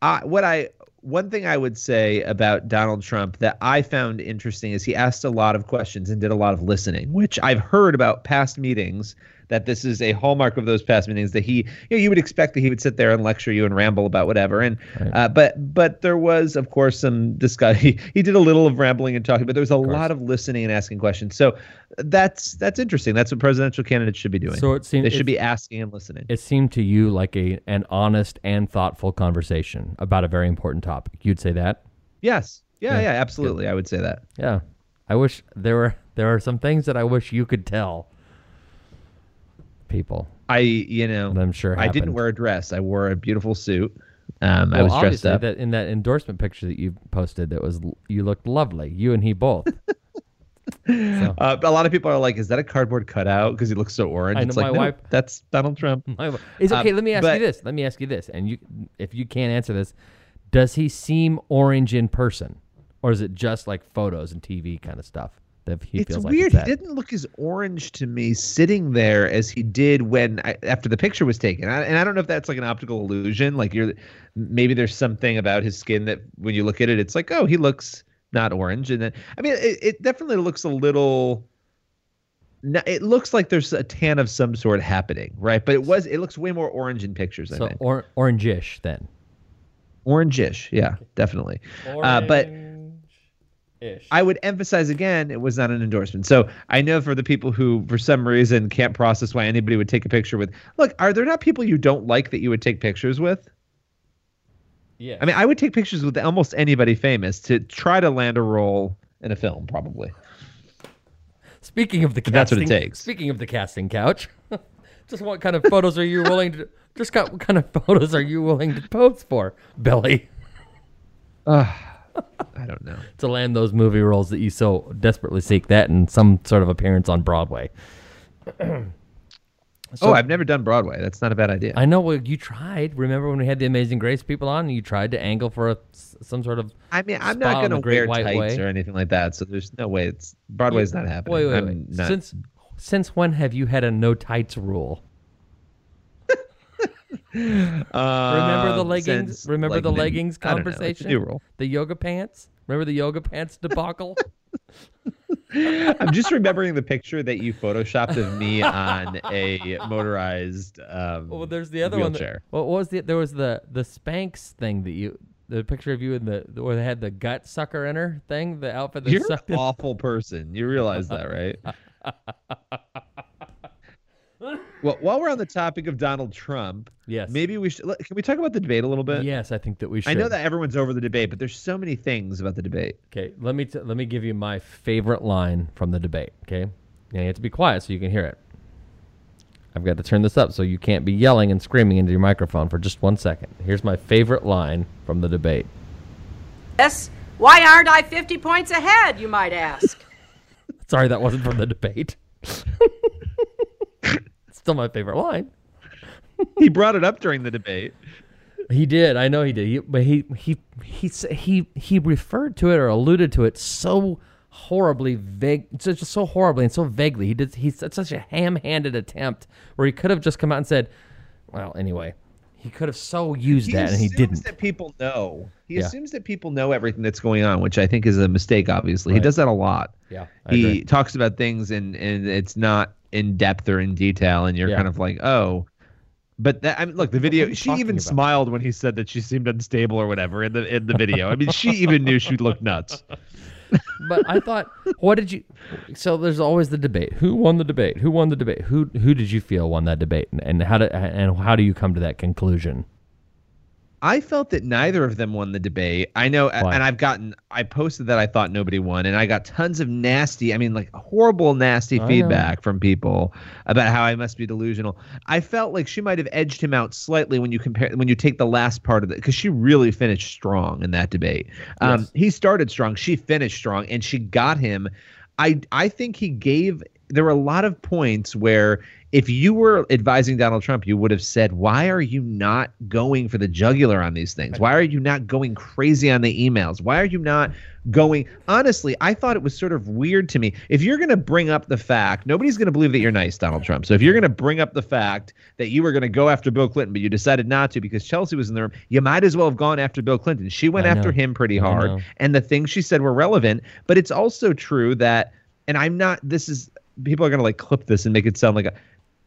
I, what I one thing I would say about Donald Trump that I found interesting is he asked a lot of questions and did a lot of listening, which I've heard about past meetings that this is a hallmark of those past meetings that he you know you would expect that he would sit there and lecture you and ramble about whatever. And uh, but but there was of course some discussion he, he did a little of rambling and talking but there was a lot of listening and asking questions. So that's that's interesting. That's what presidential candidates should be doing.
So it seemed-
they should be asking and listening.
It seemed to you like a an honest and thoughtful conversation about a very important topic. You'd say that?
yes. Yeah
Yeah.
yeah, absolutely I would say that.
Yeah. I wish there were there are some things that I wish you could tell people.
I, you know,
I'm sure
I didn't wear a dress. I wore a beautiful suit. Um, I was dressed up.
that in that endorsement picture that you posted that was you looked lovely. You and he both. so,
Uh, a lot of people are like, "Is that a cardboard cutout?" Because he looks so orange. It's like,
my
no,
wife-
that's Donald Trump.
is okay.
Um,
let me ask
but-
you this. Let me ask you this. And you, if you can't answer this, does he seem orange in person, or is it just like photos and TV kind of stuff that he
It's
feels like
weird.
it's
he didn't look as orange to me sitting there as he did when I, after the picture was taken. I, and I don't know if that's like an optical illusion. Like you're maybe there's something about his skin that when you look at it, it's like, oh, he looks not orange. And then I mean, it, it definitely looks a little. No, it looks like there's a tan of some sort happening, right? But it was. It looks way more orange in pictures. I
So
think
or, orangish then.
orangish. Yeah, definitely. Uh, but I would emphasize again, it was not an endorsement. So I know for the people who, for some reason, can't process why anybody would take a picture with. Look, are there not people you don't like that you would take pictures with?
Yeah.
I mean, I would take pictures with almost anybody famous to try to land a role in a film, probably.
Speaking of the casting,
That's what it takes.
Speaking of the casting couch, just what kind of photos are you willing to? Just got, what kind of photos are you willing to pose for, Billy,
I don't know.
to land those movie roles that you so desperately seek? That and some sort of appearance on Broadway.
oh, I've never done Broadway. That's not a bad idea.
I know well, you tried. Remember when we had the Amazing Grace people on, you tried to angle for a, some sort of.
I mean, I'm not going to wear tights
Way.
or anything like that. So there's no way it's Broadway's not happening.
Wait, wait, wait.
not-
Since since when have you had a no tights rule? Remember the
Um,
leggings?
since,
Remember
like,
the
mid-
leggings
I don't know, it's
conversation? The yoga pants? Remember the yoga pants debacle?
I'm just remembering the picture that you photoshopped of me on a motorized um,
well, there's the other one.
wheelchair.
That, what was the? There was the the Spanx thing that you. The picture of you in the where they had the gut sucker in her thing, the outfit that
You're an awful person. You realize that, right? well, while we're on the topic of Donald Trump,
Yes.
maybe we should. Can we talk about the debate a little bit?
Yes, I think that we should.
I know that everyone's over the debate, but there's so many things about the debate.
Okay, let me t- let me give you my favorite line from the debate. Okay, now you have to be quiet so you can hear it. I've got to turn this up so you can't be yelling and screaming into your microphone for just one second. Here's my favorite line from the debate.
Yes. Why aren't I 50 points ahead, you might ask?
Sorry, that wasn't from the debate. Still my favorite line.
He brought it up during the debate.
He did. I know he did. He, but he he he he he referred to it or alluded to it so horribly vague, so- just so horribly and so vaguely. He did. He said such a ham-handed attempt where he could have just come out and said, "Well, anyway." He could have so used
He
that, and he didn't.
that people know. He
Yeah.
assumes that people know everything that's going on, which I think is a mistake. Obviously, he does that a lot.
Yeah, I
he
agree.
talks about things and and it's not in depth or in detail, and you're
Yeah.
kind of like, oh. But that I mean, look, the video. She even
about?
smiled when he said that she seemed unstable or whatever in the in the video. I mean, she even knew she looked nuts.
but I thought, what did you? So there's always the debate. Who won the debate? Who won the debate? Who who did you feel won that debate? And, and how do and how do you come to that conclusion?
I felt that neither of them won the debate. I know,
Why?
and I've gotten, I posted that I thought nobody won, and I got tons of nasty, I mean, like horrible, nasty
I know.
feedback from people about how I must be delusional. I felt like she might have edged him out slightly when you compare, when you take the last part of it, because she really finished strong in that debate. Um,
Yes.
He started strong, she finished strong, and she got him. I, I think he gave, there were a lot of points where if you were advising Donald Trump, you would have said, Why are you not going for the jugular on these things? Why are you not going crazy on the emails? Why are you not going? Honestly, I thought it was sort of weird to me. If you're going to bring up the fact, nobody's going to believe that you're nice, Donald Trump. So if you're going to bring up the fact that you were going to go after Bill Clinton, but you decided not to because Chelsea was in the room, you might as well have gone after Bill Clinton. She went
I know.
after him pretty hard, and the things she said were relevant. But it's also true that, and I'm not, this is, people are going to like clip this and make it sound like a,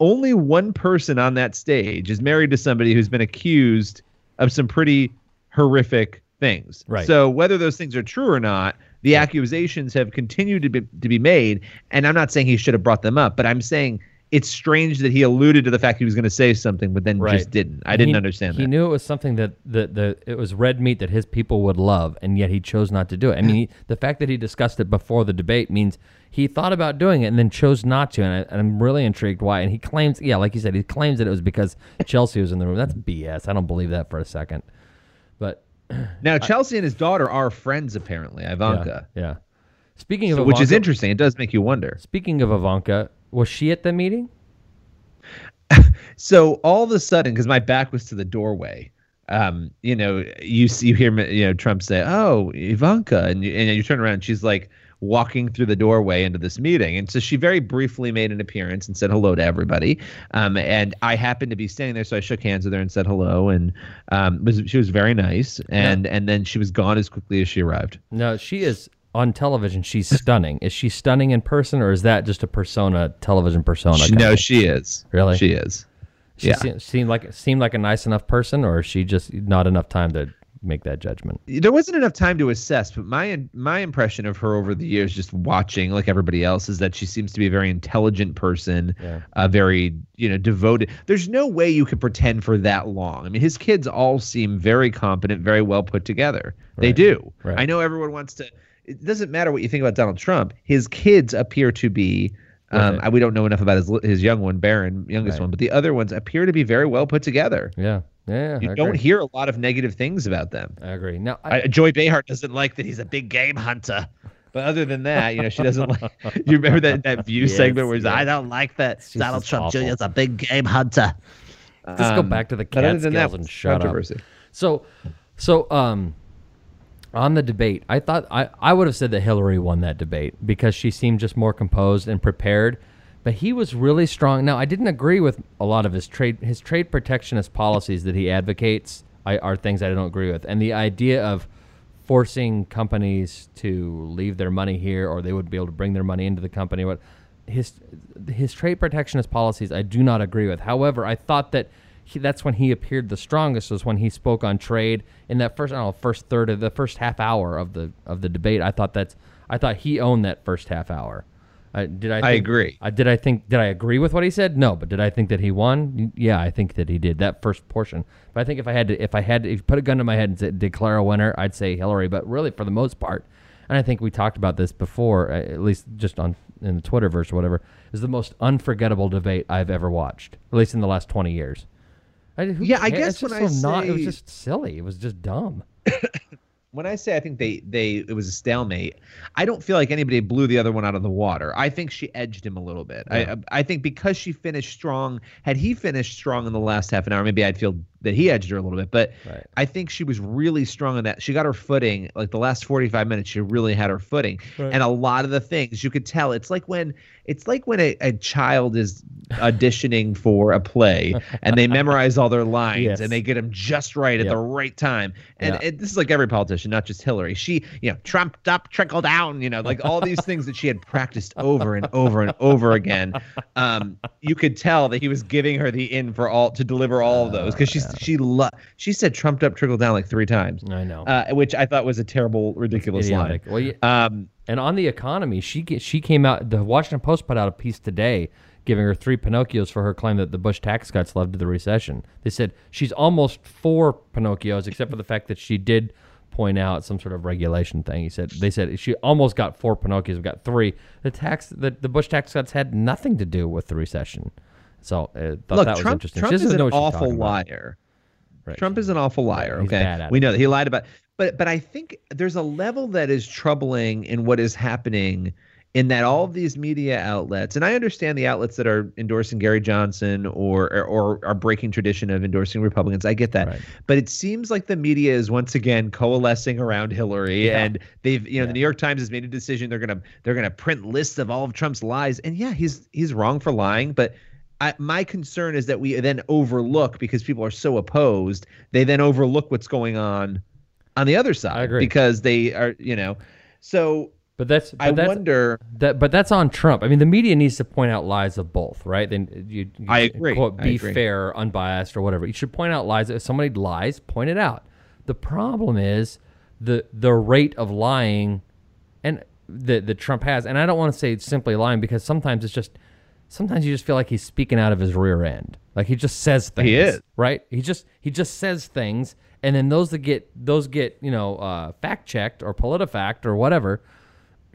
only one person on that stage is married to somebody who's been accused of some pretty horrific things.
Right.
So whether those things are true or not, the accusations have continued to be to be made, and I'm not saying he should have brought them up, but I'm saying it's strange that he alluded to the fact he was going to say something, but then
Right.
just didn't. I
And
didn't
he-
understand that.
He knew it was something that the, the it was red meat that his people would love, and yet he chose not to do it. I mean, he, the fact that he discussed it before the debate means he thought about doing it and then chose not to. And, I, and I'm really intrigued why. And he claims, yeah, like you said, he claims that it was because Chelsea was in the room. That's BS. I don't believe that for a second. But
now Chelsea and his daughter are friends apparently, Ivanka,
yeah. Speaking of
So- which is interesting. It does make you wonder.
Speaking of Ivanka, was she at the meeting?
So all of a sudden, because my back was to the doorway, um, you know, you see, you hear, you know, Trump say, "Oh, Ivanka," and you, and you turn around, and she's like walking through the doorway into this meeting, and so she very briefly made an appearance and said hello to everybody. Um, and I happened to be standing there, so I shook hands with her and said hello, and um, was she was very nice, and and then she was gone as quickly as she arrived.
No, she is on television. She's stunning. is she stunning in person, or is that just a persona, television persona?
She, no, she is.
Really?
she is.
She
yeah.
se- seemed like seemed like a nice enough person, or is she just not enough time to make that judgment?
there wasn't enough time to assess, but my my impression of her over the years, just watching like everybody else, is that she seems to be a very intelligent person,
Yeah.
a very you know devoted. There's no way you could pretend for that long. I mean, his kids all seem very competent, very well put together. They do.
Right.
I know everyone wants to. It doesn't matter what you think about Donald Trump. His kids appear to be. Um,
Right.
I- we don't know enough about his his young one, Barron, youngest
Right.
one, but the other ones appear to be very well put together.
Yeah, yeah.
You
I
don't
agree.
hear a lot of negative things about them.
I agree. Now, I,
Joy Behar doesn't like that he's a big game hunter. But other than that, you know, she doesn't like. You remember that that View
Yes,
segment where he's,
yes.
I don't like that
She's
Donald Trump. Jr. is a big game hunter.
Let's go back to the
Um,
Catskills
that,
and shut up.
controversy.
So, so um, on the debate, I thought I, I would have said that Hillary won that debate because she seemed just more composed and prepared. But he was really strong. Now, I didn't agree with a lot of his trade his trade protectionist policies that he advocates. I, are things I don't agree with, and the idea of forcing companies to leave their money here, or they would be able to bring their money into the company. What his his trade protectionist policies, I do not agree with. However, I thought that he, that's when he appeared the strongest was when he spoke on trade in that first I don't know first third of the first half hour of the of the debate. I thought that's I thought he owned that first half hour. I, did I?
I agree.
I, did I think? Did I agree with what he said? No, but did I think that he won? Yeah, I think that he did that first portion. But I think if I had to, if I had to, if you put a gun to my head and say, declare a winner, I'd say Hillary. But really, for the most part, and I think we talked about this before, uh, at least just on in the Twitterverse or whatever, is the most unforgettable debate I've ever watched, at least in the last twenty years. I,
Yeah, I guess when I
so not, it was just silly. It was just dumb.
When I say I think they they it was a stalemate, I don't feel like anybody blew the other one out of the water. I think she edged him a little bit.
Yeah.
I I think because she finished strong, had he finished strong in the last half an hour, maybe I'd feel that he edged her a little bit. But
Right.
I think she was really strong in that. She got her footing. Like the last 45 minutes, she really had her footing. And a lot of the things you could tell. It's like when it's like when a, a child is auditioning for a play and they memorize all their lines
Yes.
and they get them just right at
Yep.
the right time. And
Yeah.
it, this is like every politician, not just Hillary. She, you know, trumped up, trickle down, you know, like all these things that she had practiced over and over and over again. Um, you could tell that he was giving her the in for all to deliver all of those because she's she lo- she said trumped up, trickle down like three times,
I know.
uh, which I thought was a terrible, ridiculous
Idiotic.
line.
Well, you,
Um,
And on the economy, she she came out. The Washington Post put out a piece today giving her three Pinocchios for her claim that the Bush tax cuts led to the recession. They said she's almost four Pinocchios, except for the fact that she did point out some sort of regulation thing. He said they said she almost got four Pinocchios. We got three. The tax the, the Bush tax cuts had nothing to do with the recession. So uh, thought
Look,
that was
Trump,
interesting.
Trump is an
know what she's
awful
liar. about. Right.
Trump is an awful liar. okay, we
it.
know that he lied about. But but I think there's a level that is troubling in what is happening in that all of these media outlets, and I understand the outlets that are endorsing Gary Johnson or or, or are breaking tradition of endorsing Republicans. I get that,
Right.
but it seems like the media is once again coalescing around Hillary,
Yeah.
and they've you know
Yeah.
the New York Times has made a decision they're gonna they're gonna print lists of all of Trump's lies, and yeah, he's he's wrong for lying, but. I, my concern is that we then overlook because people are so opposed. They then overlook what's going on on the other side I
agree.
because they are, you know. So
But that's but
I
that's,
wonder.
That, but that's on Trump. I mean, the media needs to point out lies of both, right? Then you, you
I agree.
Quote, be
agree.
fair, unbiased, or whatever. You should point out lies. If somebody lies, point it out. The problem is the the rate of lying, and that that Trump has. And I don't want to say simply lying because sometimes it's just sometimes you just feel like he's speaking out of his rear end. Like he just says things.
He is.
right. He just he just says things, and then those that get those get you know uh, fact checked or PolitiFact or whatever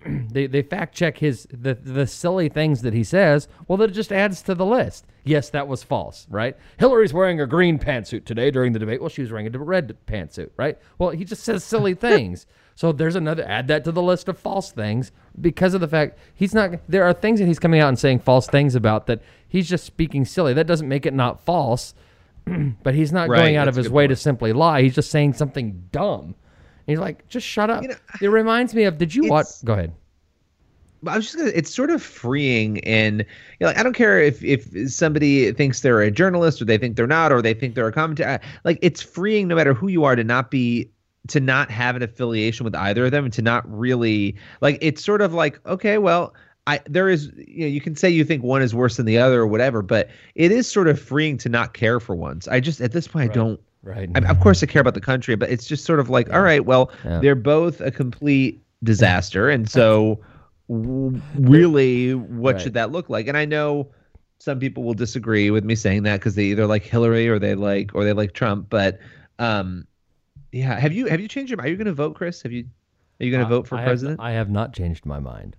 they, they fact check his the the silly things that he says. Well, that just adds to the list. Yes, that was false, right? Hillary's wearing a green pantsuit today during the debate. Well, she was wearing a red pantsuit, right? Well, he just says silly things. So there's another add that to the list of false things because of the fact he's not. There are things that he's coming out and saying false things about that he's just speaking silly. That doesn't make it not false, but he's not
Right,
going out of his
good
way to simply lie. He's just saying something dumb. And he's like, just shut up.
You know,
it reminds me of. Did you watch? Go ahead.
But I was just gonna. It's sort of freeing, and you know, like I don't care if if somebody thinks they're a journalist or they think they're not, or they think they're a commentator. Like it's freeing, no matter who you are, to not be to not have an affiliation with either of them, and to not really like. It's sort of like okay, well. I, there is you know you can say you think one is worse than the other or whatever but it is sort of freeing to not care for ones i just at this point i don't
Right.
I, of course I care about the country, but it's just sort of like, all right, well,
Yeah.
they're both a complete disaster, and so really, what
Right.
should that look like? And I know some people will disagree with me saying that because they either like Hillary or they like or they like Trump, but um, yeah, have you have you changed your? Mind? Are you going to vote, Chris? Have you? Are you going to vote for
I have-
president?
I have not changed my mind.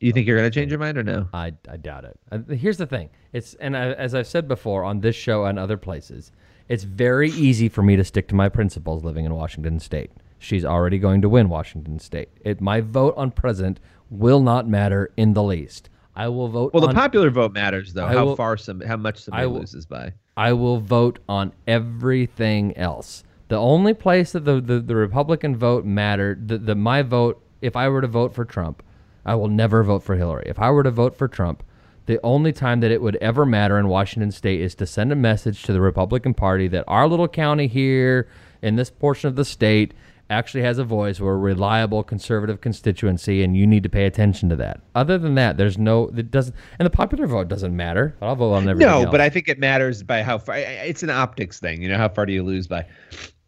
you think you're going to change your mind or no?
I, I doubt it. Uh, here's the thing. It's and I, as I've said before on this show and other places, it's very easy for me to stick to my principles living in Washington State. She's already going to win Washington State. It, my vote on president will not matter in the least. I will vote.
Well, the
on,
popular vote matters though.
I
how
will-
far some, how much somebody
will-
loses by.
I will vote on everything else. The only place that the, the, the Republican vote mattered, the, the my vote, if I were to vote for Trump, I will never vote for Hillary. If I were to vote for Trump, the only time that it would ever matter in Washington state is to send a message to the Republican Party that our little county here in this portion of the state actually has a voice. We're a reliable conservative constituency, and you need to pay attention to that. Other than that, there's no. It doesn't, and the popular vote doesn't matter. But I'll vote on everything.
No,
else.
but I think it matters by how far. It's an optics thing, you know. How far do you lose by?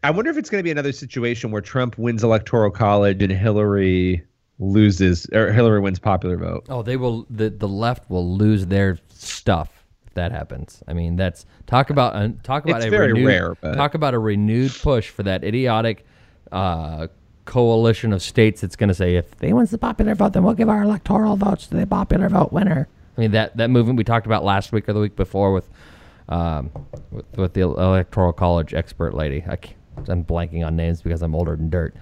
I wonder if it's going to be another situation where Trump wins electoral college and Hillary loses, or Hillary wins popular vote.
Oh, they will. The the left will lose their stuff if that happens. I mean, that's talk about uh, talk about
It's
a
very
renewed,
rare, but-
talk about a renewed push for that idiotic uh, coalition of states that's going to say if they wins the popular vote, then we'll give our electoral votes to the popular vote winner. I mean that that movement we talked about last week or the week before with um, with, with the electoral college expert lady. I I'm blanking on names because I'm older than dirt.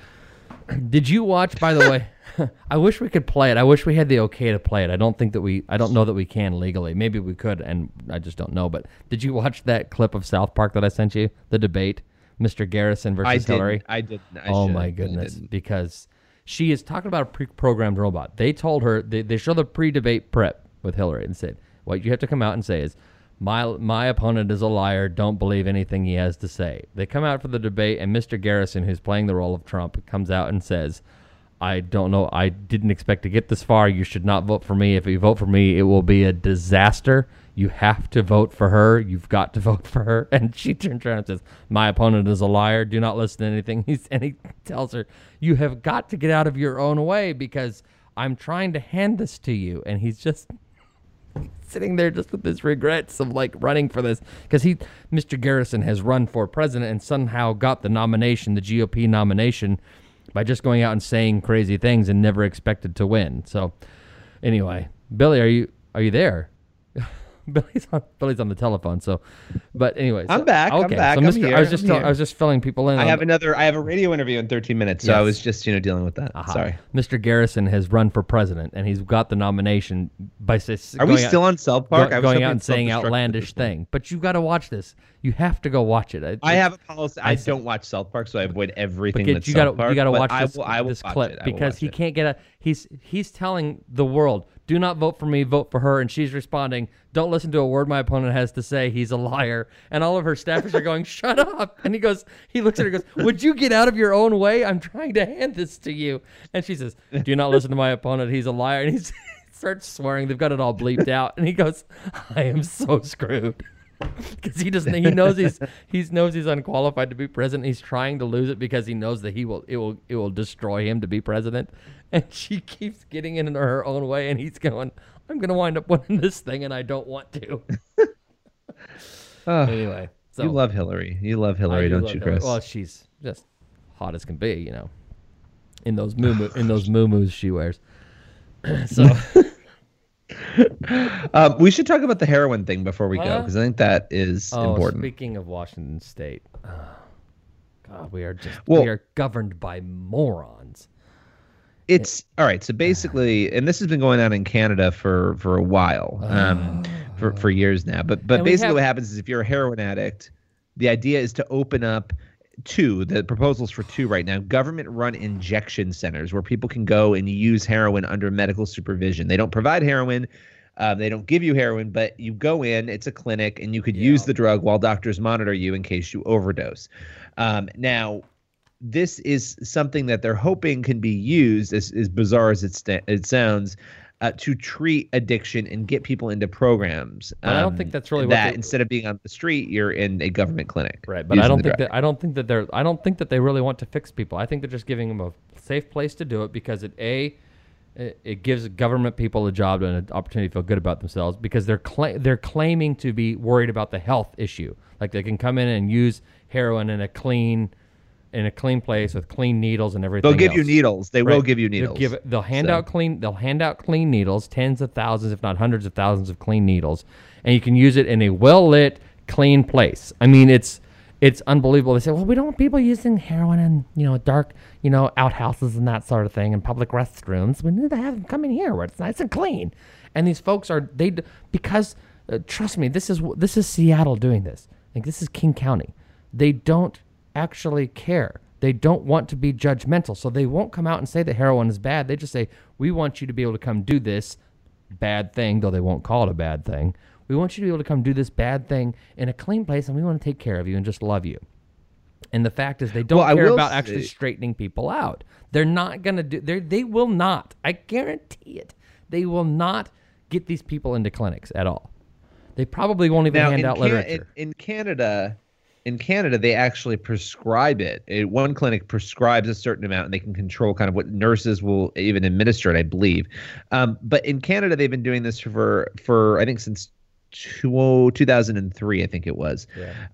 Did you watch, by the way? I wish we could play it. I wish we had the okay to play it. I don't think that we. I don't know that we can legally. Maybe we could, and I just don't know. But did you watch that clip of South Park that I sent you? The debate, Mr. Garrison versus
I did.
Hillary.
I did.
Oh my goodness! Because she is talking about a pre-programmed robot. They told her they, they show the pre-debate prep with Hillary and said what you have to come out and say is my my opponent is a liar. Don't believe anything he has to say. They come out for the debate, and Mr. Garrison, who's playing the role of Trump, comes out and says. I don't know. I didn't expect to get this far. You should not vote for me. If you vote for me, it will be a disaster. You have to vote for her. You've got to vote for her. And she turns around and says, My opponent is a liar. Do not listen to anything. He's, and he tells her, You have got to get out of your own way because I'm trying to hand this to you. And he's just sitting there just with his regrets of like running for this because he mr garrison has run for president and somehow got the nomination the gop nomination by just going out and saying crazy things and never expected to win so anyway billy are you are you there Billy's on Billy's on the telephone. So, but anyway,
I'm back, I'm back,
so
here,
I was just tell- I was just filling people in.
I have another. I have a radio interview in 13 minutes, so I was just you know dealing with that.
Aha.
Sorry.
Mr. Garrison has run for president, and he's got the nomination by
Are we
going out-
still on South Park?
go-
I was
going out and saying outlandish thing. But you've got to watch this. You have to go watch it.
I have a policy. I,
I
don't watch South Park, so I avoid everything
Because
that's
you gotta you gotta
but
watch
I
this,
will- I will
this
watch
clip.
I
because he
it.
can't get a he's he's telling the world do not vote for me vote for her and she's responding don't listen to a word my opponent has to say. He's a liar. And all of her staffers are going shut up. And he goes he looks at her and goes would you get out of your own way? I'm trying to hand this to you. And she says do not listen to my opponent? He's a liar. And he's he starts swearing. They've got it all bleeped out. And he goes I am so screwed because he just he knows he's he knows he's unqualified to be president. He's trying to lose it because he knows that he will it will it will destroy him to be president. And she keeps getting in her own way, and he's going, "I'm going to wind up winning this thing, and I don't want to." anyway, so
you love Hillary. You love Hillary,
do
don't
love
you,
Hillary.
Chris?
Well, she's just hot as can be, you know. In those moo in those moo she wears. so
um, we should talk about the heroin thing before we go because I think that is
oh,
important.
speaking of Washington State, oh, God, we are just
Well-
we are governed by morons.
It's all right. So basically, and this has been going on in Canada for for a while, um, for for years now. But but basically,
have-
what happens is if you're a heroin addict, the idea is to open up two. The proposals for two right now: government-run injection centers where people can go and use heroin under medical supervision. They don't provide heroin. Um, they don't give you heroin, but you go in. It's a clinic, and you could use the drug while doctors monitor you in case you overdose. Um, now, this is something that they're hoping can be used, as, as bizarre as it, sta- it sounds, uh, to treat addiction and get people into programs.
But I don't
Um,
think that's really
that.
they-
instead of being on the street, you're in a government clinic.
Right, but I don't think
drug.
that I don't think that they're I don't think that they really want to fix people. I think they're just giving them a safe place to do it because it a it, it gives government people a job and an opportunity to feel good about themselves because they're cla- they're claiming to be worried about the health issue. Like they can come in and use heroin in a clean in a clean place with clean needles and everything.
They'll give you needles. They will give you
They'll
needles.
give they'll hand
So-
out clean. They'll hand out clean needles, tens of thousands, if not hundreds of thousands of clean needles, and you can use it in a well lit, clean place. I mean, it's it's unbelievable. They say, well, we don't want people using heroin in you know dark, you know, outhouses and that sort of thing, and public restrooms. We need to have them come in here where it's nice and clean. And these folks are they because uh, trust me, this is this is Seattle doing this. Like this is King County. They don't actually care. They don't want to be judgmental. So they won't come out and say that heroin is bad. They just say, we want you to be able to come do this bad thing, though they won't call it a bad thing. We want you to be able to come do this bad thing in a clean place, and we want to take care of you and just love you. And the fact is, they don't
Well,
care about actually straightening people out. They're not going to do. They they will not. I guarantee it. They will not get these people into clinics at all. They probably won't even
now
hand out
Can-
literature.
in, in Canada, in Canada, they actually prescribe it. It- One clinic prescribes a certain amount, and they can control kind of what nurses will even administer it, I believe. Um, but in Canada, they've been doing this for for I think since two, 2003, I think it was.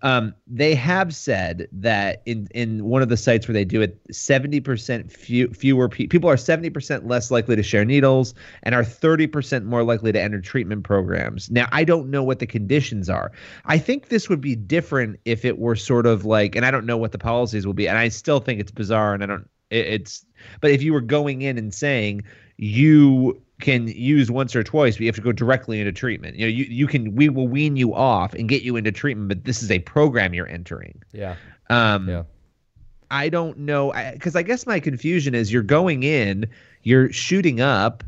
Um, they have said that in in one of the sites where they do it, 70% few, fewer pe- people are 70% less likely to share needles and are 30% more likely to enter treatment programs. Now, I don't know what the conditions are. I think this would be different if it were sort of like, and I don't know what the policies will be, and I still think it's bizarre, and I don't. it- It's, but if you were going in and saying you can use once or twice, but you have to go directly into treatment. You know, you, you can we will wean you off and get you into treatment, but this is a program you're entering.
yeah,
Um,
yeah.
I don't know because I, guess my confusion is you're going in, you're shooting up,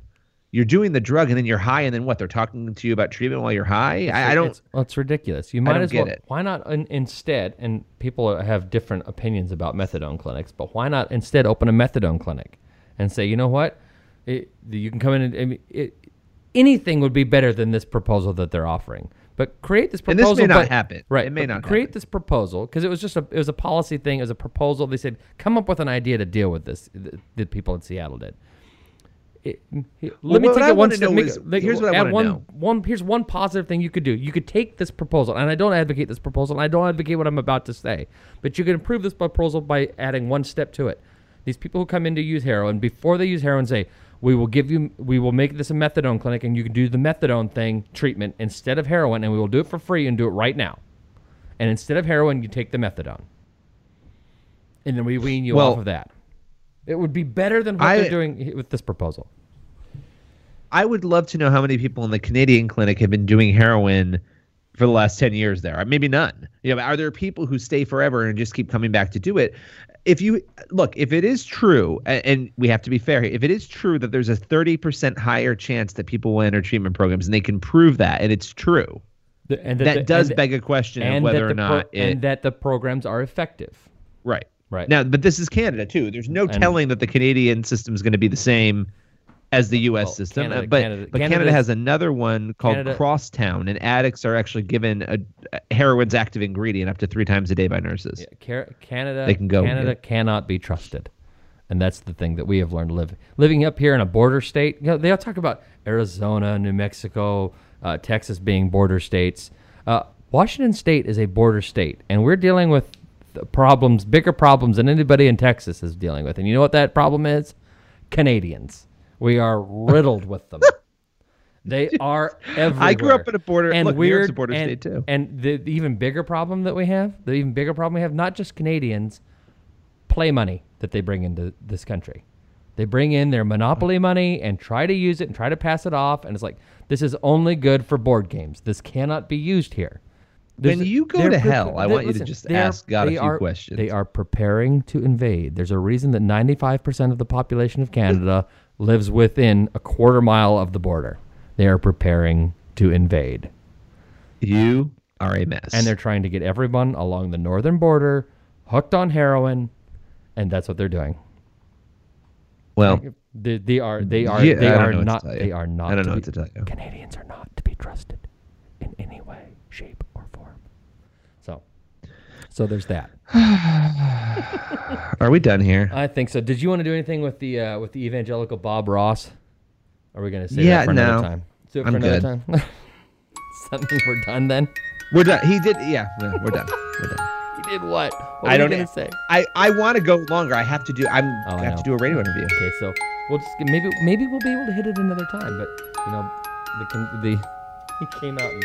you're doing the drug, and then you're high, and then what? They're talking to you about treatment while you're high. I, I don't.
It's, well, it's ridiculous. You might as well.
it.
Why not in, instead? And people have different opinions about methadone clinics, but why not instead open a methadone clinic and say, you know what, it, you can come in and I mean, it, anything would be better than this proposal that they're offering. But create this proposal.
And this may not
but-
happen.
Right.
It may not
create
happen.
this proposal because it was just a it was a policy thing. It was a proposal. They said come up with an idea to deal with this. The, people in Seattle did. It, let
Well,
me take it one step. make
is- here's what I wanna
one,
know.
One here's one positive thing you could do. You could take this proposal, and I don't advocate this proposal, and I don't advocate what I'm about to say, but you can improve this proposal by adding one step to it. These people who come in to use heroin, before they use heroin, say, "We will give you, we will make this a methadone clinic, and you can do the methadone thing treatment instead of heroin, and we will do it for free and do it right now. And instead of heroin, you take the methadone, and then we wean you
Well,
off of that. It would be better than what
I-
they're doing with this proposal.
I would love to know how many people in the Canadian clinic have been doing heroin for the last 10 years there. Maybe none. You know, are there people who stay forever and just keep coming back to do it? If you look, if it is true, and we have to be fair here, if it is true that there's a 30% higher chance that people will enter treatment programs and they can prove that, and it's true,
The- and
that
the-
does
and-
beg a question of whether
that
or
the pro-
not it.
and that the programs are effective.
right.
Right.
Now, but this is Canada too. There's no
And-
telling that the Canadian system is going to be the same as the U.S.
Well,
system.
Canada-
uh, but
Canada-
but Canada has another one called
Canada-
Crosstown, and addicts are actually given a, a heroin's active ingredient up to three times a day by nurses.
Ca- Canada,
They can go,
Canada
yeah.
cannot be trusted, and that's the thing that we have learned living living up here in a border state. You know, they all talk about Arizona, New Mexico, uh, Texas being border states. Uh, Washington State is a border state, and we're dealing with problems, bigger problems than anybody in Texas is dealing with. And you know what that problem is? Canadians. We are riddled with them. They are everywhere.
I grew up in a border-
and
look, New
weird,
York's a border
and,
state, too.
And the, the even bigger problem that we have, the even bigger problem we have, not just Canadians, play money that they bring into this country. They bring in their monopoly money and try to use it and try to pass it off, and it's like this is only good for board games. This cannot be used here.
When you go to hell, I want you to just ask God a few
are-
questions.
They are preparing to invade. There's a reason that 95% of the population of Canada lives within a quarter mile of the border. They are preparing to invade.
You are a mess.
And they're trying to get everyone along the northern border hooked on heroin, and that's what they're doing.
well.
They, they are they are
Yeah,
they are
know what to
not they are not
I don't know
be-
what to tell you.
Canadians are not to be trusted in any way, shape, or form. So so there's that.
Are we done here?
I think so. Did you want to do anything with the uh, with the evangelical Bob Ross? Are we going to say
Yeah,
that for another
no.
time? Do it
I'm
for another
good.
time. Something we're done then.
We're done. He did. Yeah, we're done. We're done.
He did what? What
I don't
gonna say.
I, I want to go longer. I have to do. I'm.
Oh,
I
I
have
know.
to do a radio interview.
Okay, so we'll just maybe maybe we'll be able to hit it another time. But you know, the the he came out and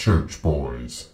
Church Boys.